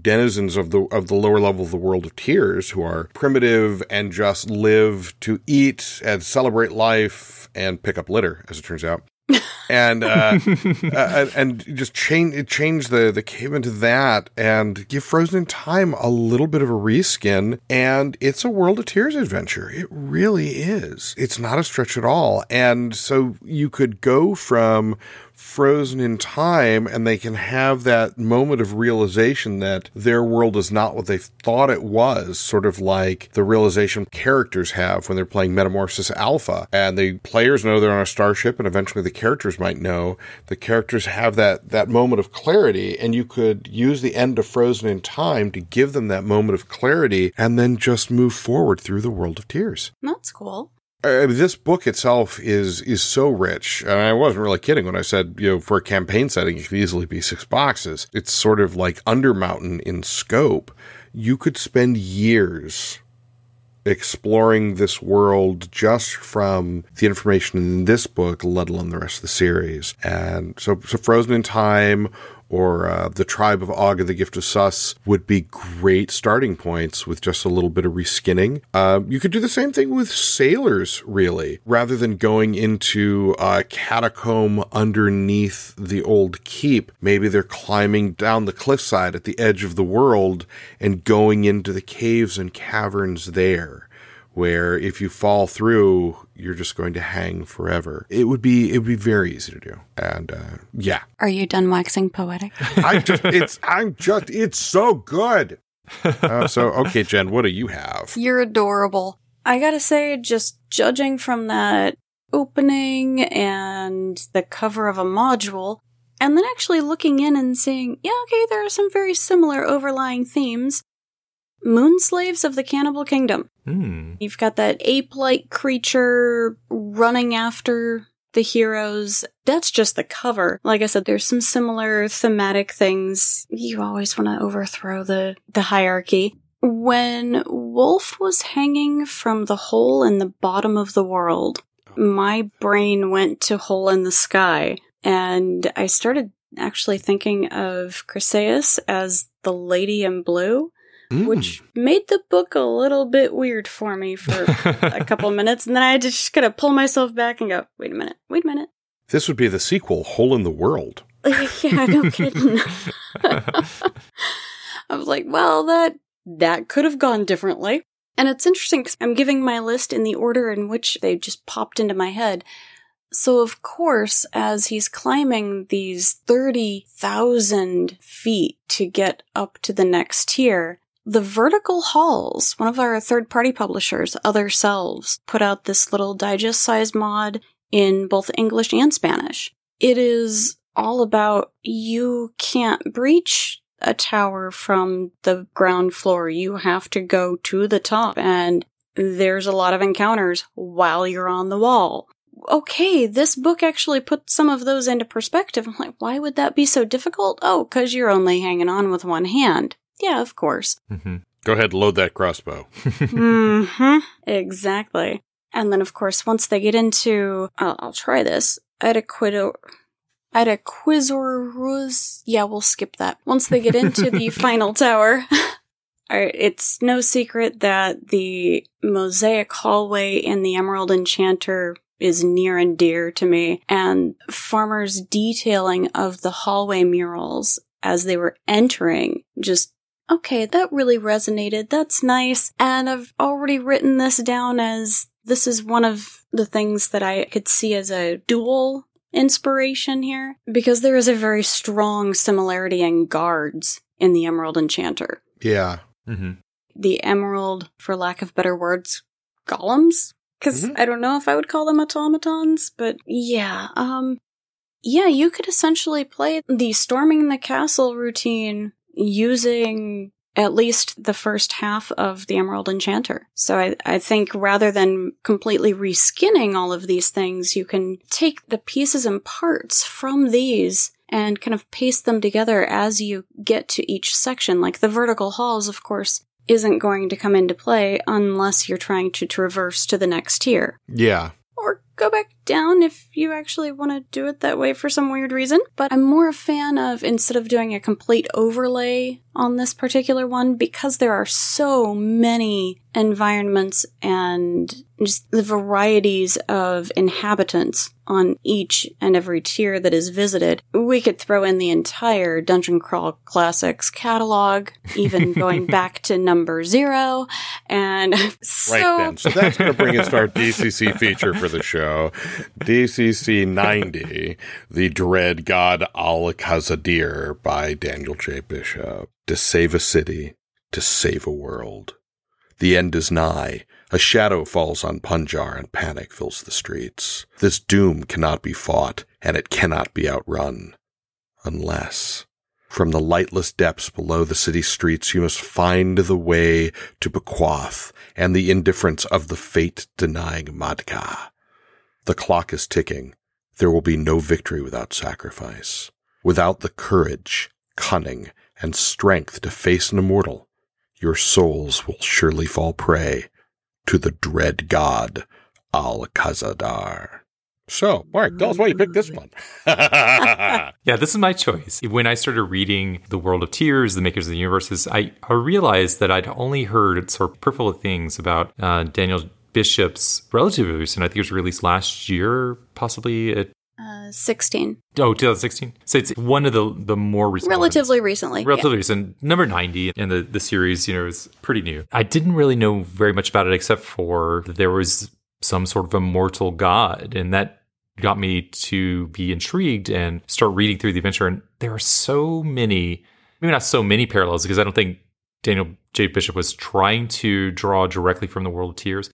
denizens of the of the lower level of the world of tiers who are primitive and just live to eat and celebrate life and pick up litter as it turns out and uh, uh, and just change change the the cave into that and give Frozen in Time a little bit of a reskin. And it's a World of Tiers adventure. It really is. It's not a stretch at all. And so you could go from frozen in time and they can have that moment of realization that their world is not what they thought it was, sort of like the realization characters have when they're playing Metamorphosis Alpha. And the players know they're on a starship and eventually the characters might know. The characters have that, that moment of clarity and you could use the end of Frozen in Time to give them that moment of clarity and then just move forward through the world of tiers. That's cool. Mean, this book itself is is so rich, and I wasn't really kidding when I said, you know, for a campaign setting, it could easily be six boxes. It's sort of like Undermountain in scope. You could spend years exploring this world just from the information in this book, let alone the rest of the series. And so, so Frozen in Time or uh, the tribe of Og and the Gift of Sus would be great starting points with just a little bit of reskinning. Uh, you could do the same thing with sailors, really, rather than going into a catacomb underneath the old keep. Maybe they're climbing down the cliffside at the edge of the world and going into the caves and caverns there where if you fall through, you're just going to hang forever. It would be it would be very easy to do, and uh, yeah. Are you done waxing poetic? I just it's I'm just it's so good. Uh, so okay, Jen, what do you have? You're adorable. I gotta say, just judging from that opening and the cover of a module, and then actually looking in and seeing, yeah, okay, there are some very similar overlying themes. Moon slaves of the Cannibal Kingdom. Hmm. You've got that ape like creature running after the heroes. That's just the cover. Like I said, there's some similar thematic things. You always want to overthrow the, the hierarchy. When Wolf was hanging from the hole in the bottom of the world, my brain went to Hole in the Sky, and I started actually thinking of Chryseis as the lady in blue Mm. which made the book a little bit weird for me for a couple of minutes, and then I had to just kind of pull myself back and go, "Wait a minute, wait a minute." this would be the sequel, Hole in the World. yeah, no kidding. I was like, "Well, that that could have gone differently." And it's interesting because I'm giving my list in the order in which they just popped into my head. So, of course, as he's climbing these 30,000 feet to get up to the next tier, the Vertical Halls, one of our third party publishers, Other Selves, put out this little digest sized mod in both English and Spanish. It is all about you can't breach a tower from the ground floor. You have to go to the top and there's a lot of encounters while you're on the wall. Okay, this book actually put some of those into perspective. I'm like, why would that be so difficult? Oh, because you're only hanging on with one hand. Yeah, of course. hmm Go ahead, load that crossbow. hmm Exactly. And then, of course, once they get into, I'll, I'll try this. Adequizorus. Yeah, we'll skip that. Once they get into the final tower, it's no secret that the mosaic hallway in the Emerald Enchanter is near and dear to me. And Farmer's detailing of the hallway murals as they were entering just okay, that really resonated. That's nice. And I've already written this down as this is one of the things that I could see as a dual inspiration here because there is a very strong similarity in guards in the Emerald Enchanter. Yeah. hmm The Emerald, for lack of better words, golems? Because Mhm. I don't know if I would call them automatons, but yeah, um, yeah, you could essentially play the storming the castle routine using at least the first half of the Emerald Enchanter. So I, I think rather than completely reskinning all of these things, you can take the pieces and parts from these and kind of paste them together as you get to each section. Like the vertical halls, of course, isn't going to come into play unless you're trying to traverse to the next tier Yeah. or go back down if you actually want to do it that way for some weird reason. But I'm more a fan of instead of doing a complete overlay on this particular one because there are so many environments and just the varieties of inhabitants on each and every tier that is visited. We could throw in the entire Dungeon Crawl Classics catalog, even going back to number zero. And so, Right then. So that's going to bring us to our DCC feature for the show. DCC 90, The Dread God Al Khazadar by Daniel J. Bishop. To save a city, to save a world. The end is nigh. A shadow falls on Punjar and panic fills the streets. This doom cannot be fought and it cannot be outrun. Unless from the lightless depths below the city streets you must find the way to Bequath and the indifference of the fate denying Madka. The clock is ticking. There will be no victory without sacrifice. Without the courage, cunning, and strength to face an immortal, your souls will surely fall prey to the dread god Al Khazadar. So, Mark, tell us why you picked this one. Yeah, this is my choice. When I started reading The World of Tiers, The Makers of the Universes, I, I realized that I'd only heard sort of peripheral things about uh, Daniel Bishop's relatively recent. I think it was released last year, possibly at uh, 16. oh 2016. So it's one of the the more recent ones. Relatively recently. yeah. relatively recent. Number 90 in the, the series, you know, is pretty new. I didn't really know very much about it except for that there was some sort of immortal god, and that got me to be intrigued and start reading through the adventure. And there are so many, maybe not so many parallels, because I don't think Daniel J. Bishop was trying to draw directly from the World of Tiers,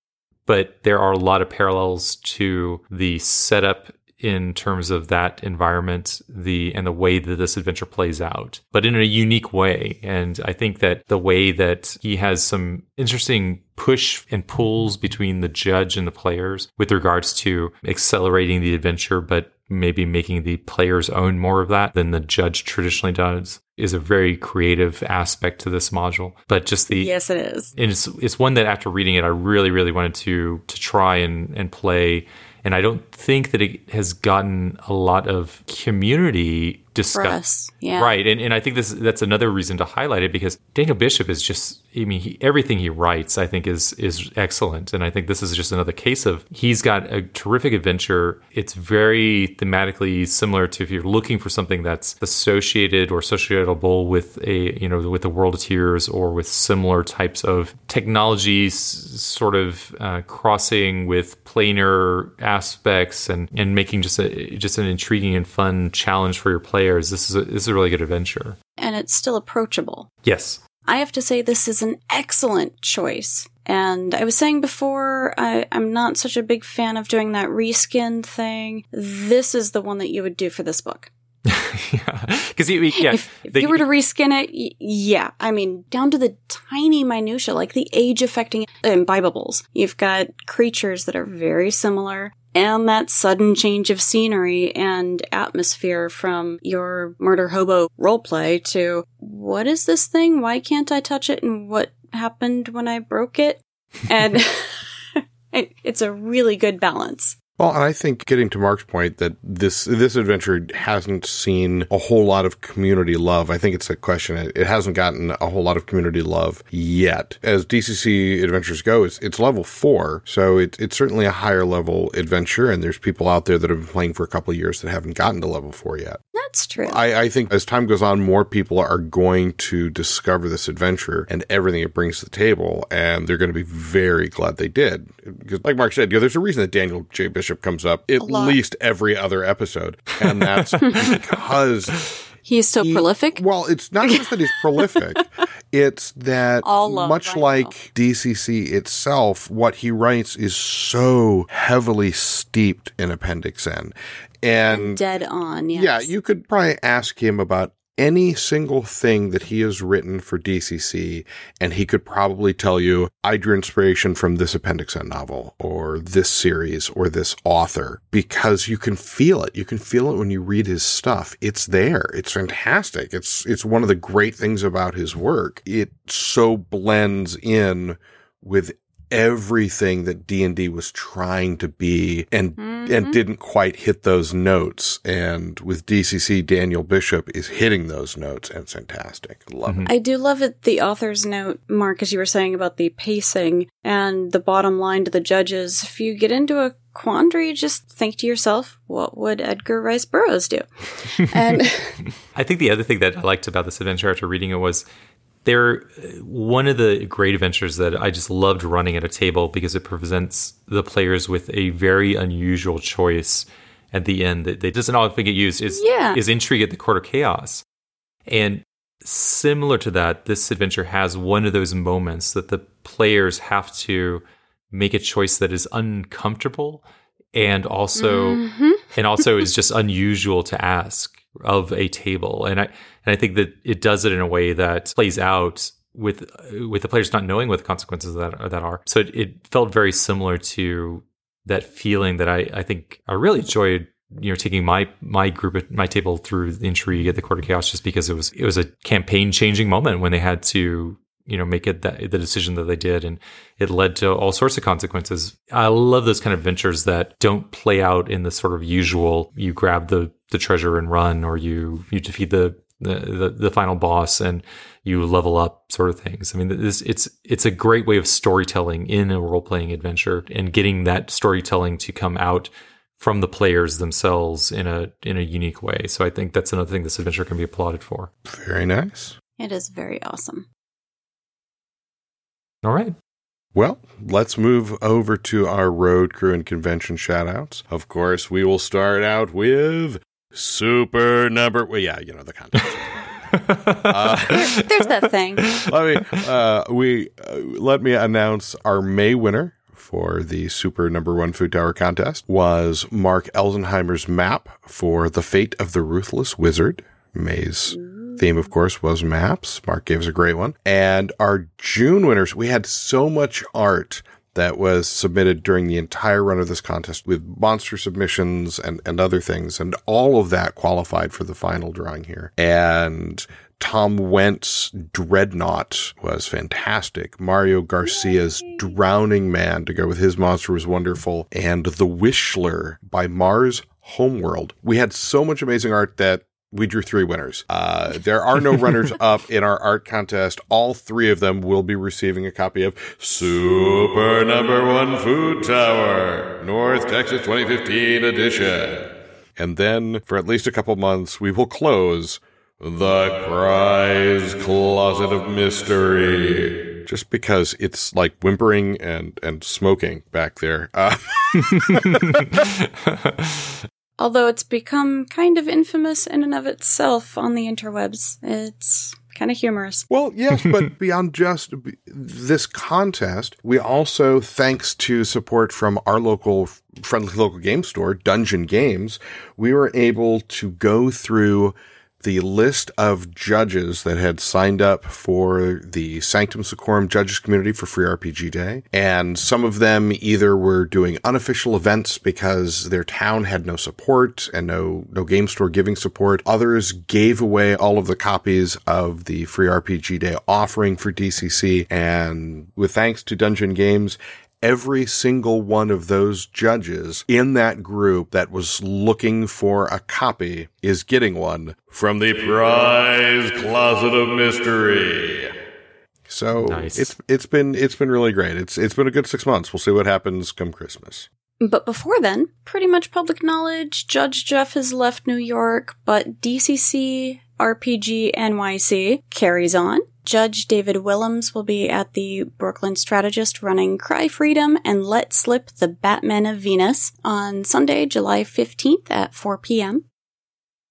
but there are a lot of parallels to the setup in terms of that environment the and the way that this adventure plays out but in a unique way. And i think that the way that he has some interesting push and pulls between the judge and the players with regards to accelerating the adventure but maybe making the players own more of that than the judge traditionally does is a very creative aspect to this module but just the Yes, it is. and it's it's one that after reading it, I really really wanted to to try and and play. And I don't think that it has gotten a lot of community discuss. Yeah. Right, and and I think this that's another reason to highlight it because Daniel Bishop is just I mean he, everything he writes I think is is excellent, and I think this is just another case of he's got a terrific adventure. It's very thematically similar to if you're looking for something that's associated or associatable with a you know with the World of Tiers or with similar types of technologies, sort of uh, crossing with planar aspects and and making just a just an intriguing and fun challenge for your players. This is a, this is a really good adventure. And it's still approachable. Yes. I have to say this is an excellent choice. And I was saying before, I, I'm not such a big fan of doing that reskin thing. This is the one that you would do for this book. yeah, because yeah, if, if they- you were to reskin it, y- yeah, I mean, down to the tiny minutia, like the age affecting imbibables. You've got creatures that are very similar, and that sudden change of scenery and atmosphere from your murder hobo roleplay to what is this thing? Why can't I touch it? And what happened when I broke it? And it, it's a really good balance. Well, and I think getting to Mark's point that this this adventure hasn't seen a whole lot of community love. I think it's a question. It hasn't gotten a whole lot of community love yet. As DCC adventures go, it's, it's level four, so it, it's certainly a higher level adventure. And there's people out there that have been playing for a couple of years that haven't gotten to level four yet. That's true. I, I think as time goes on, more people are going to discover this adventure and everything it brings to the table, and they're going to be very glad they did. Because, like Mark said, you know, there's a reason that Daniel J. Bishop comes up at least every other episode, and that's because He's so he- prolific. Well, it's not just that he's prolific; it's that much I like. DCC itself, what he writes is so heavily steeped in Appendix N, and Dead on, yes. yeah, you could probably ask him about any single thing that he has written for DCC, and he could probably tell you, I drew inspiration from this Appendix N novel, or this series, or this author, because you can feel it. You can feel it when you read his stuff. It's there. It's fantastic. It's, it's one of the great things about his work. It so blends in with everything that D&D was trying to be and and mm-hmm. didn't quite hit those notes. And with DCC, Daniel Bishop is hitting those notes, and it's fantastic. Love mm-hmm. it. I do love it. The author's note, Mark, as you were saying about the pacing and the bottom line to the judges. If you get into a quandary, just think to yourself, what would Edgar Rice Burroughs do? and I think the other thing that I liked about this adventure after reading it was they're one of the great adventures that I just loved running at a table because it presents the players with a very unusual choice at the end that, that doesn't often get used is Yeah. is intrigue at the court of chaos. And similar to that, this adventure has one of those moments that the players have to make a choice that is uncomfortable and also Mhm. and also is just unusual to ask of a table. And I and I think that it does it in a way that plays out with with the players not knowing what the consequences that that are. So it, it felt very similar to that feeling that I I think I really enjoyed. You know, taking my my group at my table through the intrigue at the Court of Chaos, just because it was it was a campaign changing moment when they had to you know make it that the decision that they did, and it led to all sorts of consequences. I love those kind of ventures that don't play out in the sort of usual you grab the the treasure and run, or you you defeat the the, the, the final boss and you level up sort of things. I mean, this it's it's a great way of storytelling in a role playing adventure and getting that storytelling to come out from the players themselves in a in a unique way. So I think that's another thing this adventure can be applauded for. Very nice. it is very awesome. All right. Well, let's move over to our road crew and convention shoutouts. Of course, we will start out with super number. Well, yeah, you know the contest. Uh, There's that thing. let me uh, we uh, let me announce our May winner for the Super Number One Food Tower contest was Mark Elsenheimer's map for the Fate of the Ruthless Wizard. May's theme, of course, was maps. Mark gave us a great one. And our June winners, we had so much art that was submitted during the entire run of this contest with monster submissions and, and other things. And all of that qualified for the final drawing here. And Tom Wentz Dreadnought was fantastic. Mario Garcia's Drowning Man to go with his monster was wonderful. And The Wishler by Mars Homeworld. We had so much amazing art that we drew three winners. Uh, there are no runners up in our art contest. All three of them will be receiving a copy of Super Number One Food Tower, North Texas 2015 edition. And then for at least a couple months, we will close the prize closet of mystery. Just because it's like whimpering and, and smoking back there. Uh, Although it's become kind of infamous in and of itself on the interwebs. It's kind of humorous. Well, yes, but beyond just this contest, we also, thanks to support from our local friendly local game store, Dungeon Games, we were able to go through the list of judges that had signed up for the Sanctum Secorum Judges Community for Free RPG Day. And some of them either were doing unofficial events because their town had no support and no, no game store giving support. Others gave away all of the copies of the Free RPG Day offering for DCC. And with thanks to Dungeon Games, every single one of those judges in that group that was looking for a copy is getting one from the prize closet of mystery. So Nice. it's it's been it's been really great. It's it's been a good six months. We'll see what happens come Christmas. But before then, pretty much public knowledge, Judge Jeff has left New York, but DCC RPG NYC carries on. Judge David Willems will be at the Brooklyn Strategist running Cry Freedom and Let Slip the Batman of Venus on Sunday, July 15th at 4 p.m.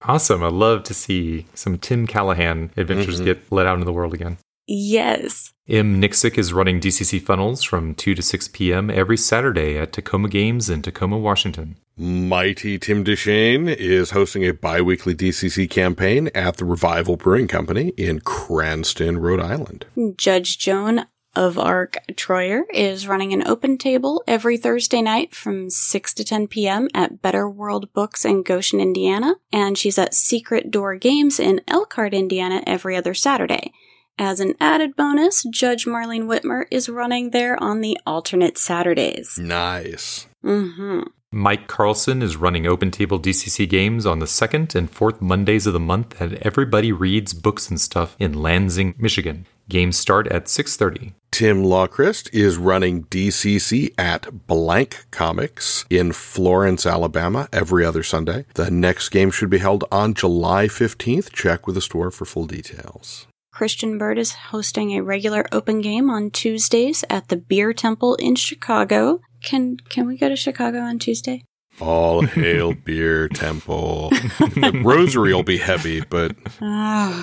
Awesome. I love to see some Tim Callahan adventures Mhm. get let out into the world again. Yes. M. Nixick is running DCC Funnels from 2 to 6 p.m. every Saturday at Tacoma Games in Tacoma, Washington. Mighty Tim DeShane is hosting a bi-weekly DCC campaign at the Revival Brewing Company in Cranston, Rhode Island. Judge Joan of Arc Troyer is running an open table every Thursday night from 6 to 10 p.m. at Better World Books in Goshen, Indiana, and she's at Secret Door Games in Elkhart, Indiana every other Saturday. As an added bonus, Judge Marlene Whitmer is running there on the alternate Saturdays. Nice. hmm Mike Carlson is running Open Table DCC games on the second and fourth Mondays of the month at Everybody Reads Books and Stuff in Lansing, Michigan. Games start at 6:30. Tim Lawchrist is running DCC at Blank Comics in Florence, Alabama every other Sunday. The next game should be held on July 15th. Check with the store for full details. Christian Bird is hosting a regular open game on Tuesdays at the Beer Temple in Chicago. Can can we go to Chicago on Tuesday? All hail Beer Temple. the rosary will be heavy, but Ah.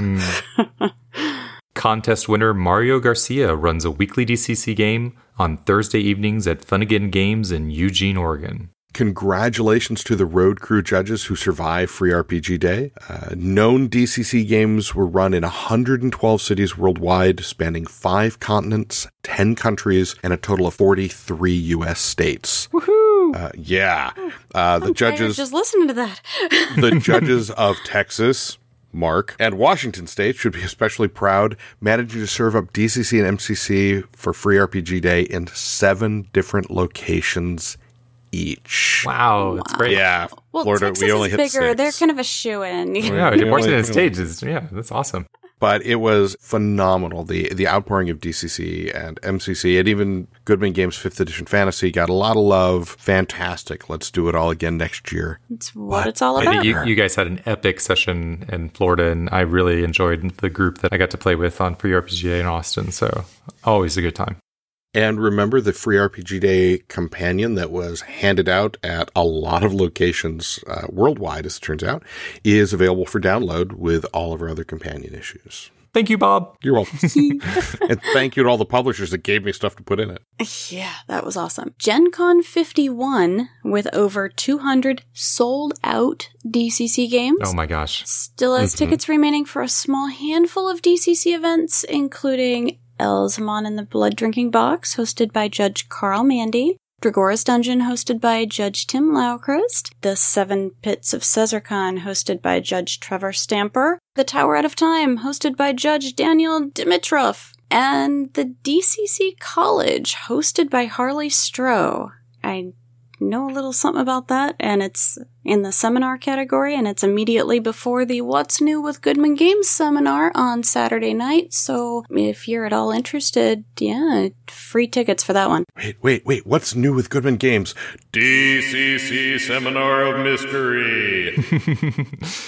Contest winner Mario Garcia runs a weekly DCC game on Thursday evenings at Funagain Games in Eugene, Oregon. Congratulations to the road crew judges who survived Free RPG Day. Uh, known DCC games were run in 112 cities worldwide, spanning five continents, 10 countries, and a total of 43 U.S. states. Woohoo! Uh, yeah. Uh, the I'm judges, just listening to that. the judges of Texas, Mark, and Washington State should be especially proud, managing to serve up DCC and MCC for Free RPG Day in seven different locations each. Wow, that's great. Yeah, well, Florida, Texas we only is hit bigger. six. They're kind of a shoe in. Yeah, Yeah, Washington like- State is yeah, that's awesome. but it was phenomenal. The the outpouring of DCC and MCC and even Goodman Games Fifth Edition Fantasy got a lot of love. Fantastic. Let's do it all again next year. It's what it's all about. you, you guys had an epic session in Florida, and I really enjoyed the group that I got to play with on Free RPGA in Austin. So always a good time. And remember the free RPG Day companion that was handed out at a lot of locations uh, worldwide, as it turns out, is available for download with all of our other companion issues. Thank you, Bob. You're welcome. and thank you to all the publishers that gave me stuff to put in it. Yeah, that was awesome. Gen Con 51 with over 200 sold out DCC games. Oh my gosh. Still has Mhm. tickets remaining for a small handful of DCC events, including Elzamon and the Blood Drinking Box, hosted by Judge Carl Mandy. Dragora's Dungeon, hosted by Judge Tim Lauchrist. The Seven Pits of Cezarcon, hosted by Judge Trevor Stamper. The Tower Out of Time, hosted by Judge Daniel Dimitrov. And the DCC College, hosted by Harley Stroh. I know a little something about that, and it's in the seminar category, and it's immediately before the What's New with Goodman Games seminar on Saturday night. So if you're at all interested, yeah, free tickets for that one. Wait, wait, wait. What's new with Goodman Games? DCC Seminar of Mystery.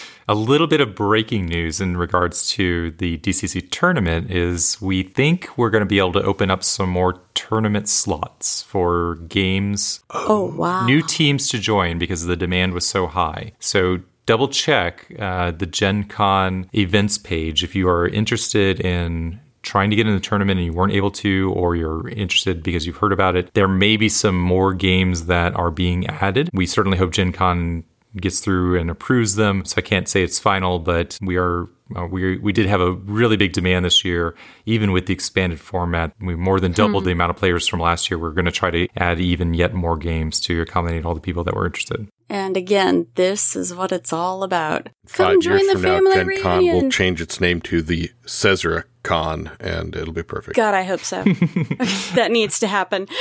A little bit of breaking news in regards to the DCC tournament is we think we're going to be able to open up some more tournament slots for games Oh, wow. new teams to join because the demand was so high. So double check uh, the Gen Con events page if you are interested in trying to get in the tournament and you weren't able to, or you're interested because you've heard about it. There may be some more games that are being added. We certainly hope Gen Con gets through and approves them. So I can't say it's final, but we are uh, we we did have a really big demand this year, even with the expanded format. We more than doubled the amount of players from last year. We're going to try to add even yet more games to accommodate all the people that were interested. And again, this is what it's all about. Five Come join years the from now, family Gen Con reunion. will change its name to the Caesar Con, and it'll be perfect. God, I hope so. that needs to happen.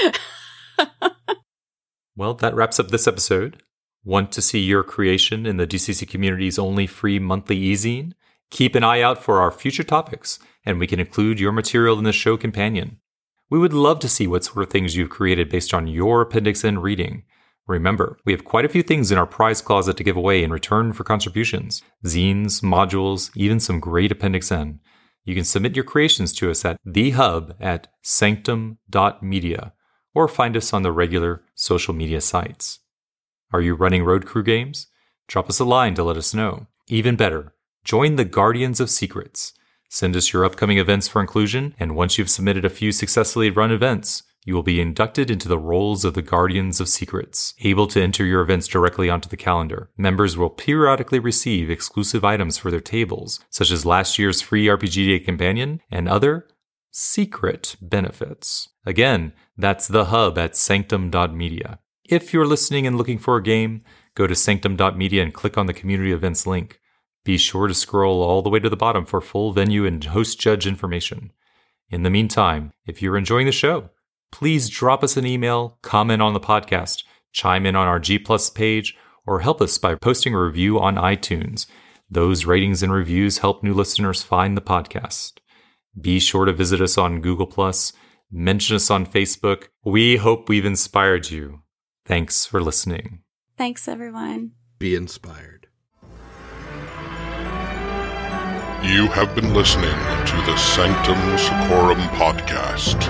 Well, that wraps up this episode. Want to see your creation in the DCC community's only free monthly e-zine? Keep an eye out for our future topics, and we can include your material in the show companion. We would love to see what sort of things you've created based on your Appendix N reading. Remember, we have quite a few things in our prize closet to give away in return for contributions zines, modules, even some great Appendix N. You can submit your creations to us at thehub at sanctum.media or find us on the regular social media sites. Are you running Road Crew games? Drop us a line to let us know. Even better, join the Guardians of Secrets. Send us your upcoming events for inclusion, and once you've submitted a few successfully run events, you will be inducted into the roles of the Guardians of Secrets. Able to enter your events directly onto the calendar, members will periodically receive exclusive items for their tables, such as last year's free RPG Day companion and other secret benefits. Again, that's the hub at sanctum.media. If you're listening and looking for a game, go to sanctum.media and click on the community events link. Be sure to scroll all the way to the bottom for full venue and host judge information. In the meantime, if you're enjoying the show, please drop us an email, comment on the podcast, chime in on our G Plus page, or help us by posting a review on iTunes. Those ratings and reviews help new listeners find the podcast. Be sure to visit us on Google Plus, mention us on Facebook. We hope we've inspired you. Thanks for listening. Thanks, everyone. Be inspired. You have been listening to the Sanctum Secorum podcast.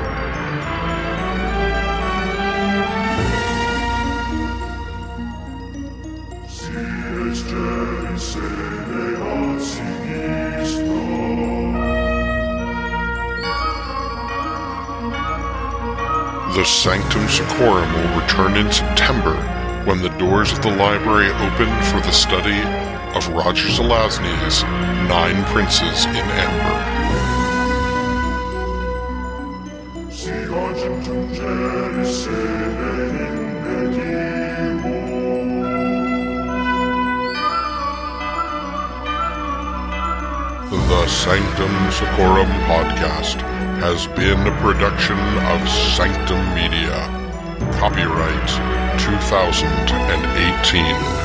The Sanctum Secorum will return in September when the doors of the library open for the study of Roger Zelazny's Nine Princes in Amber. The Sanctum Secorum podcast has been a production of Sanctum Media. Copyright 2018.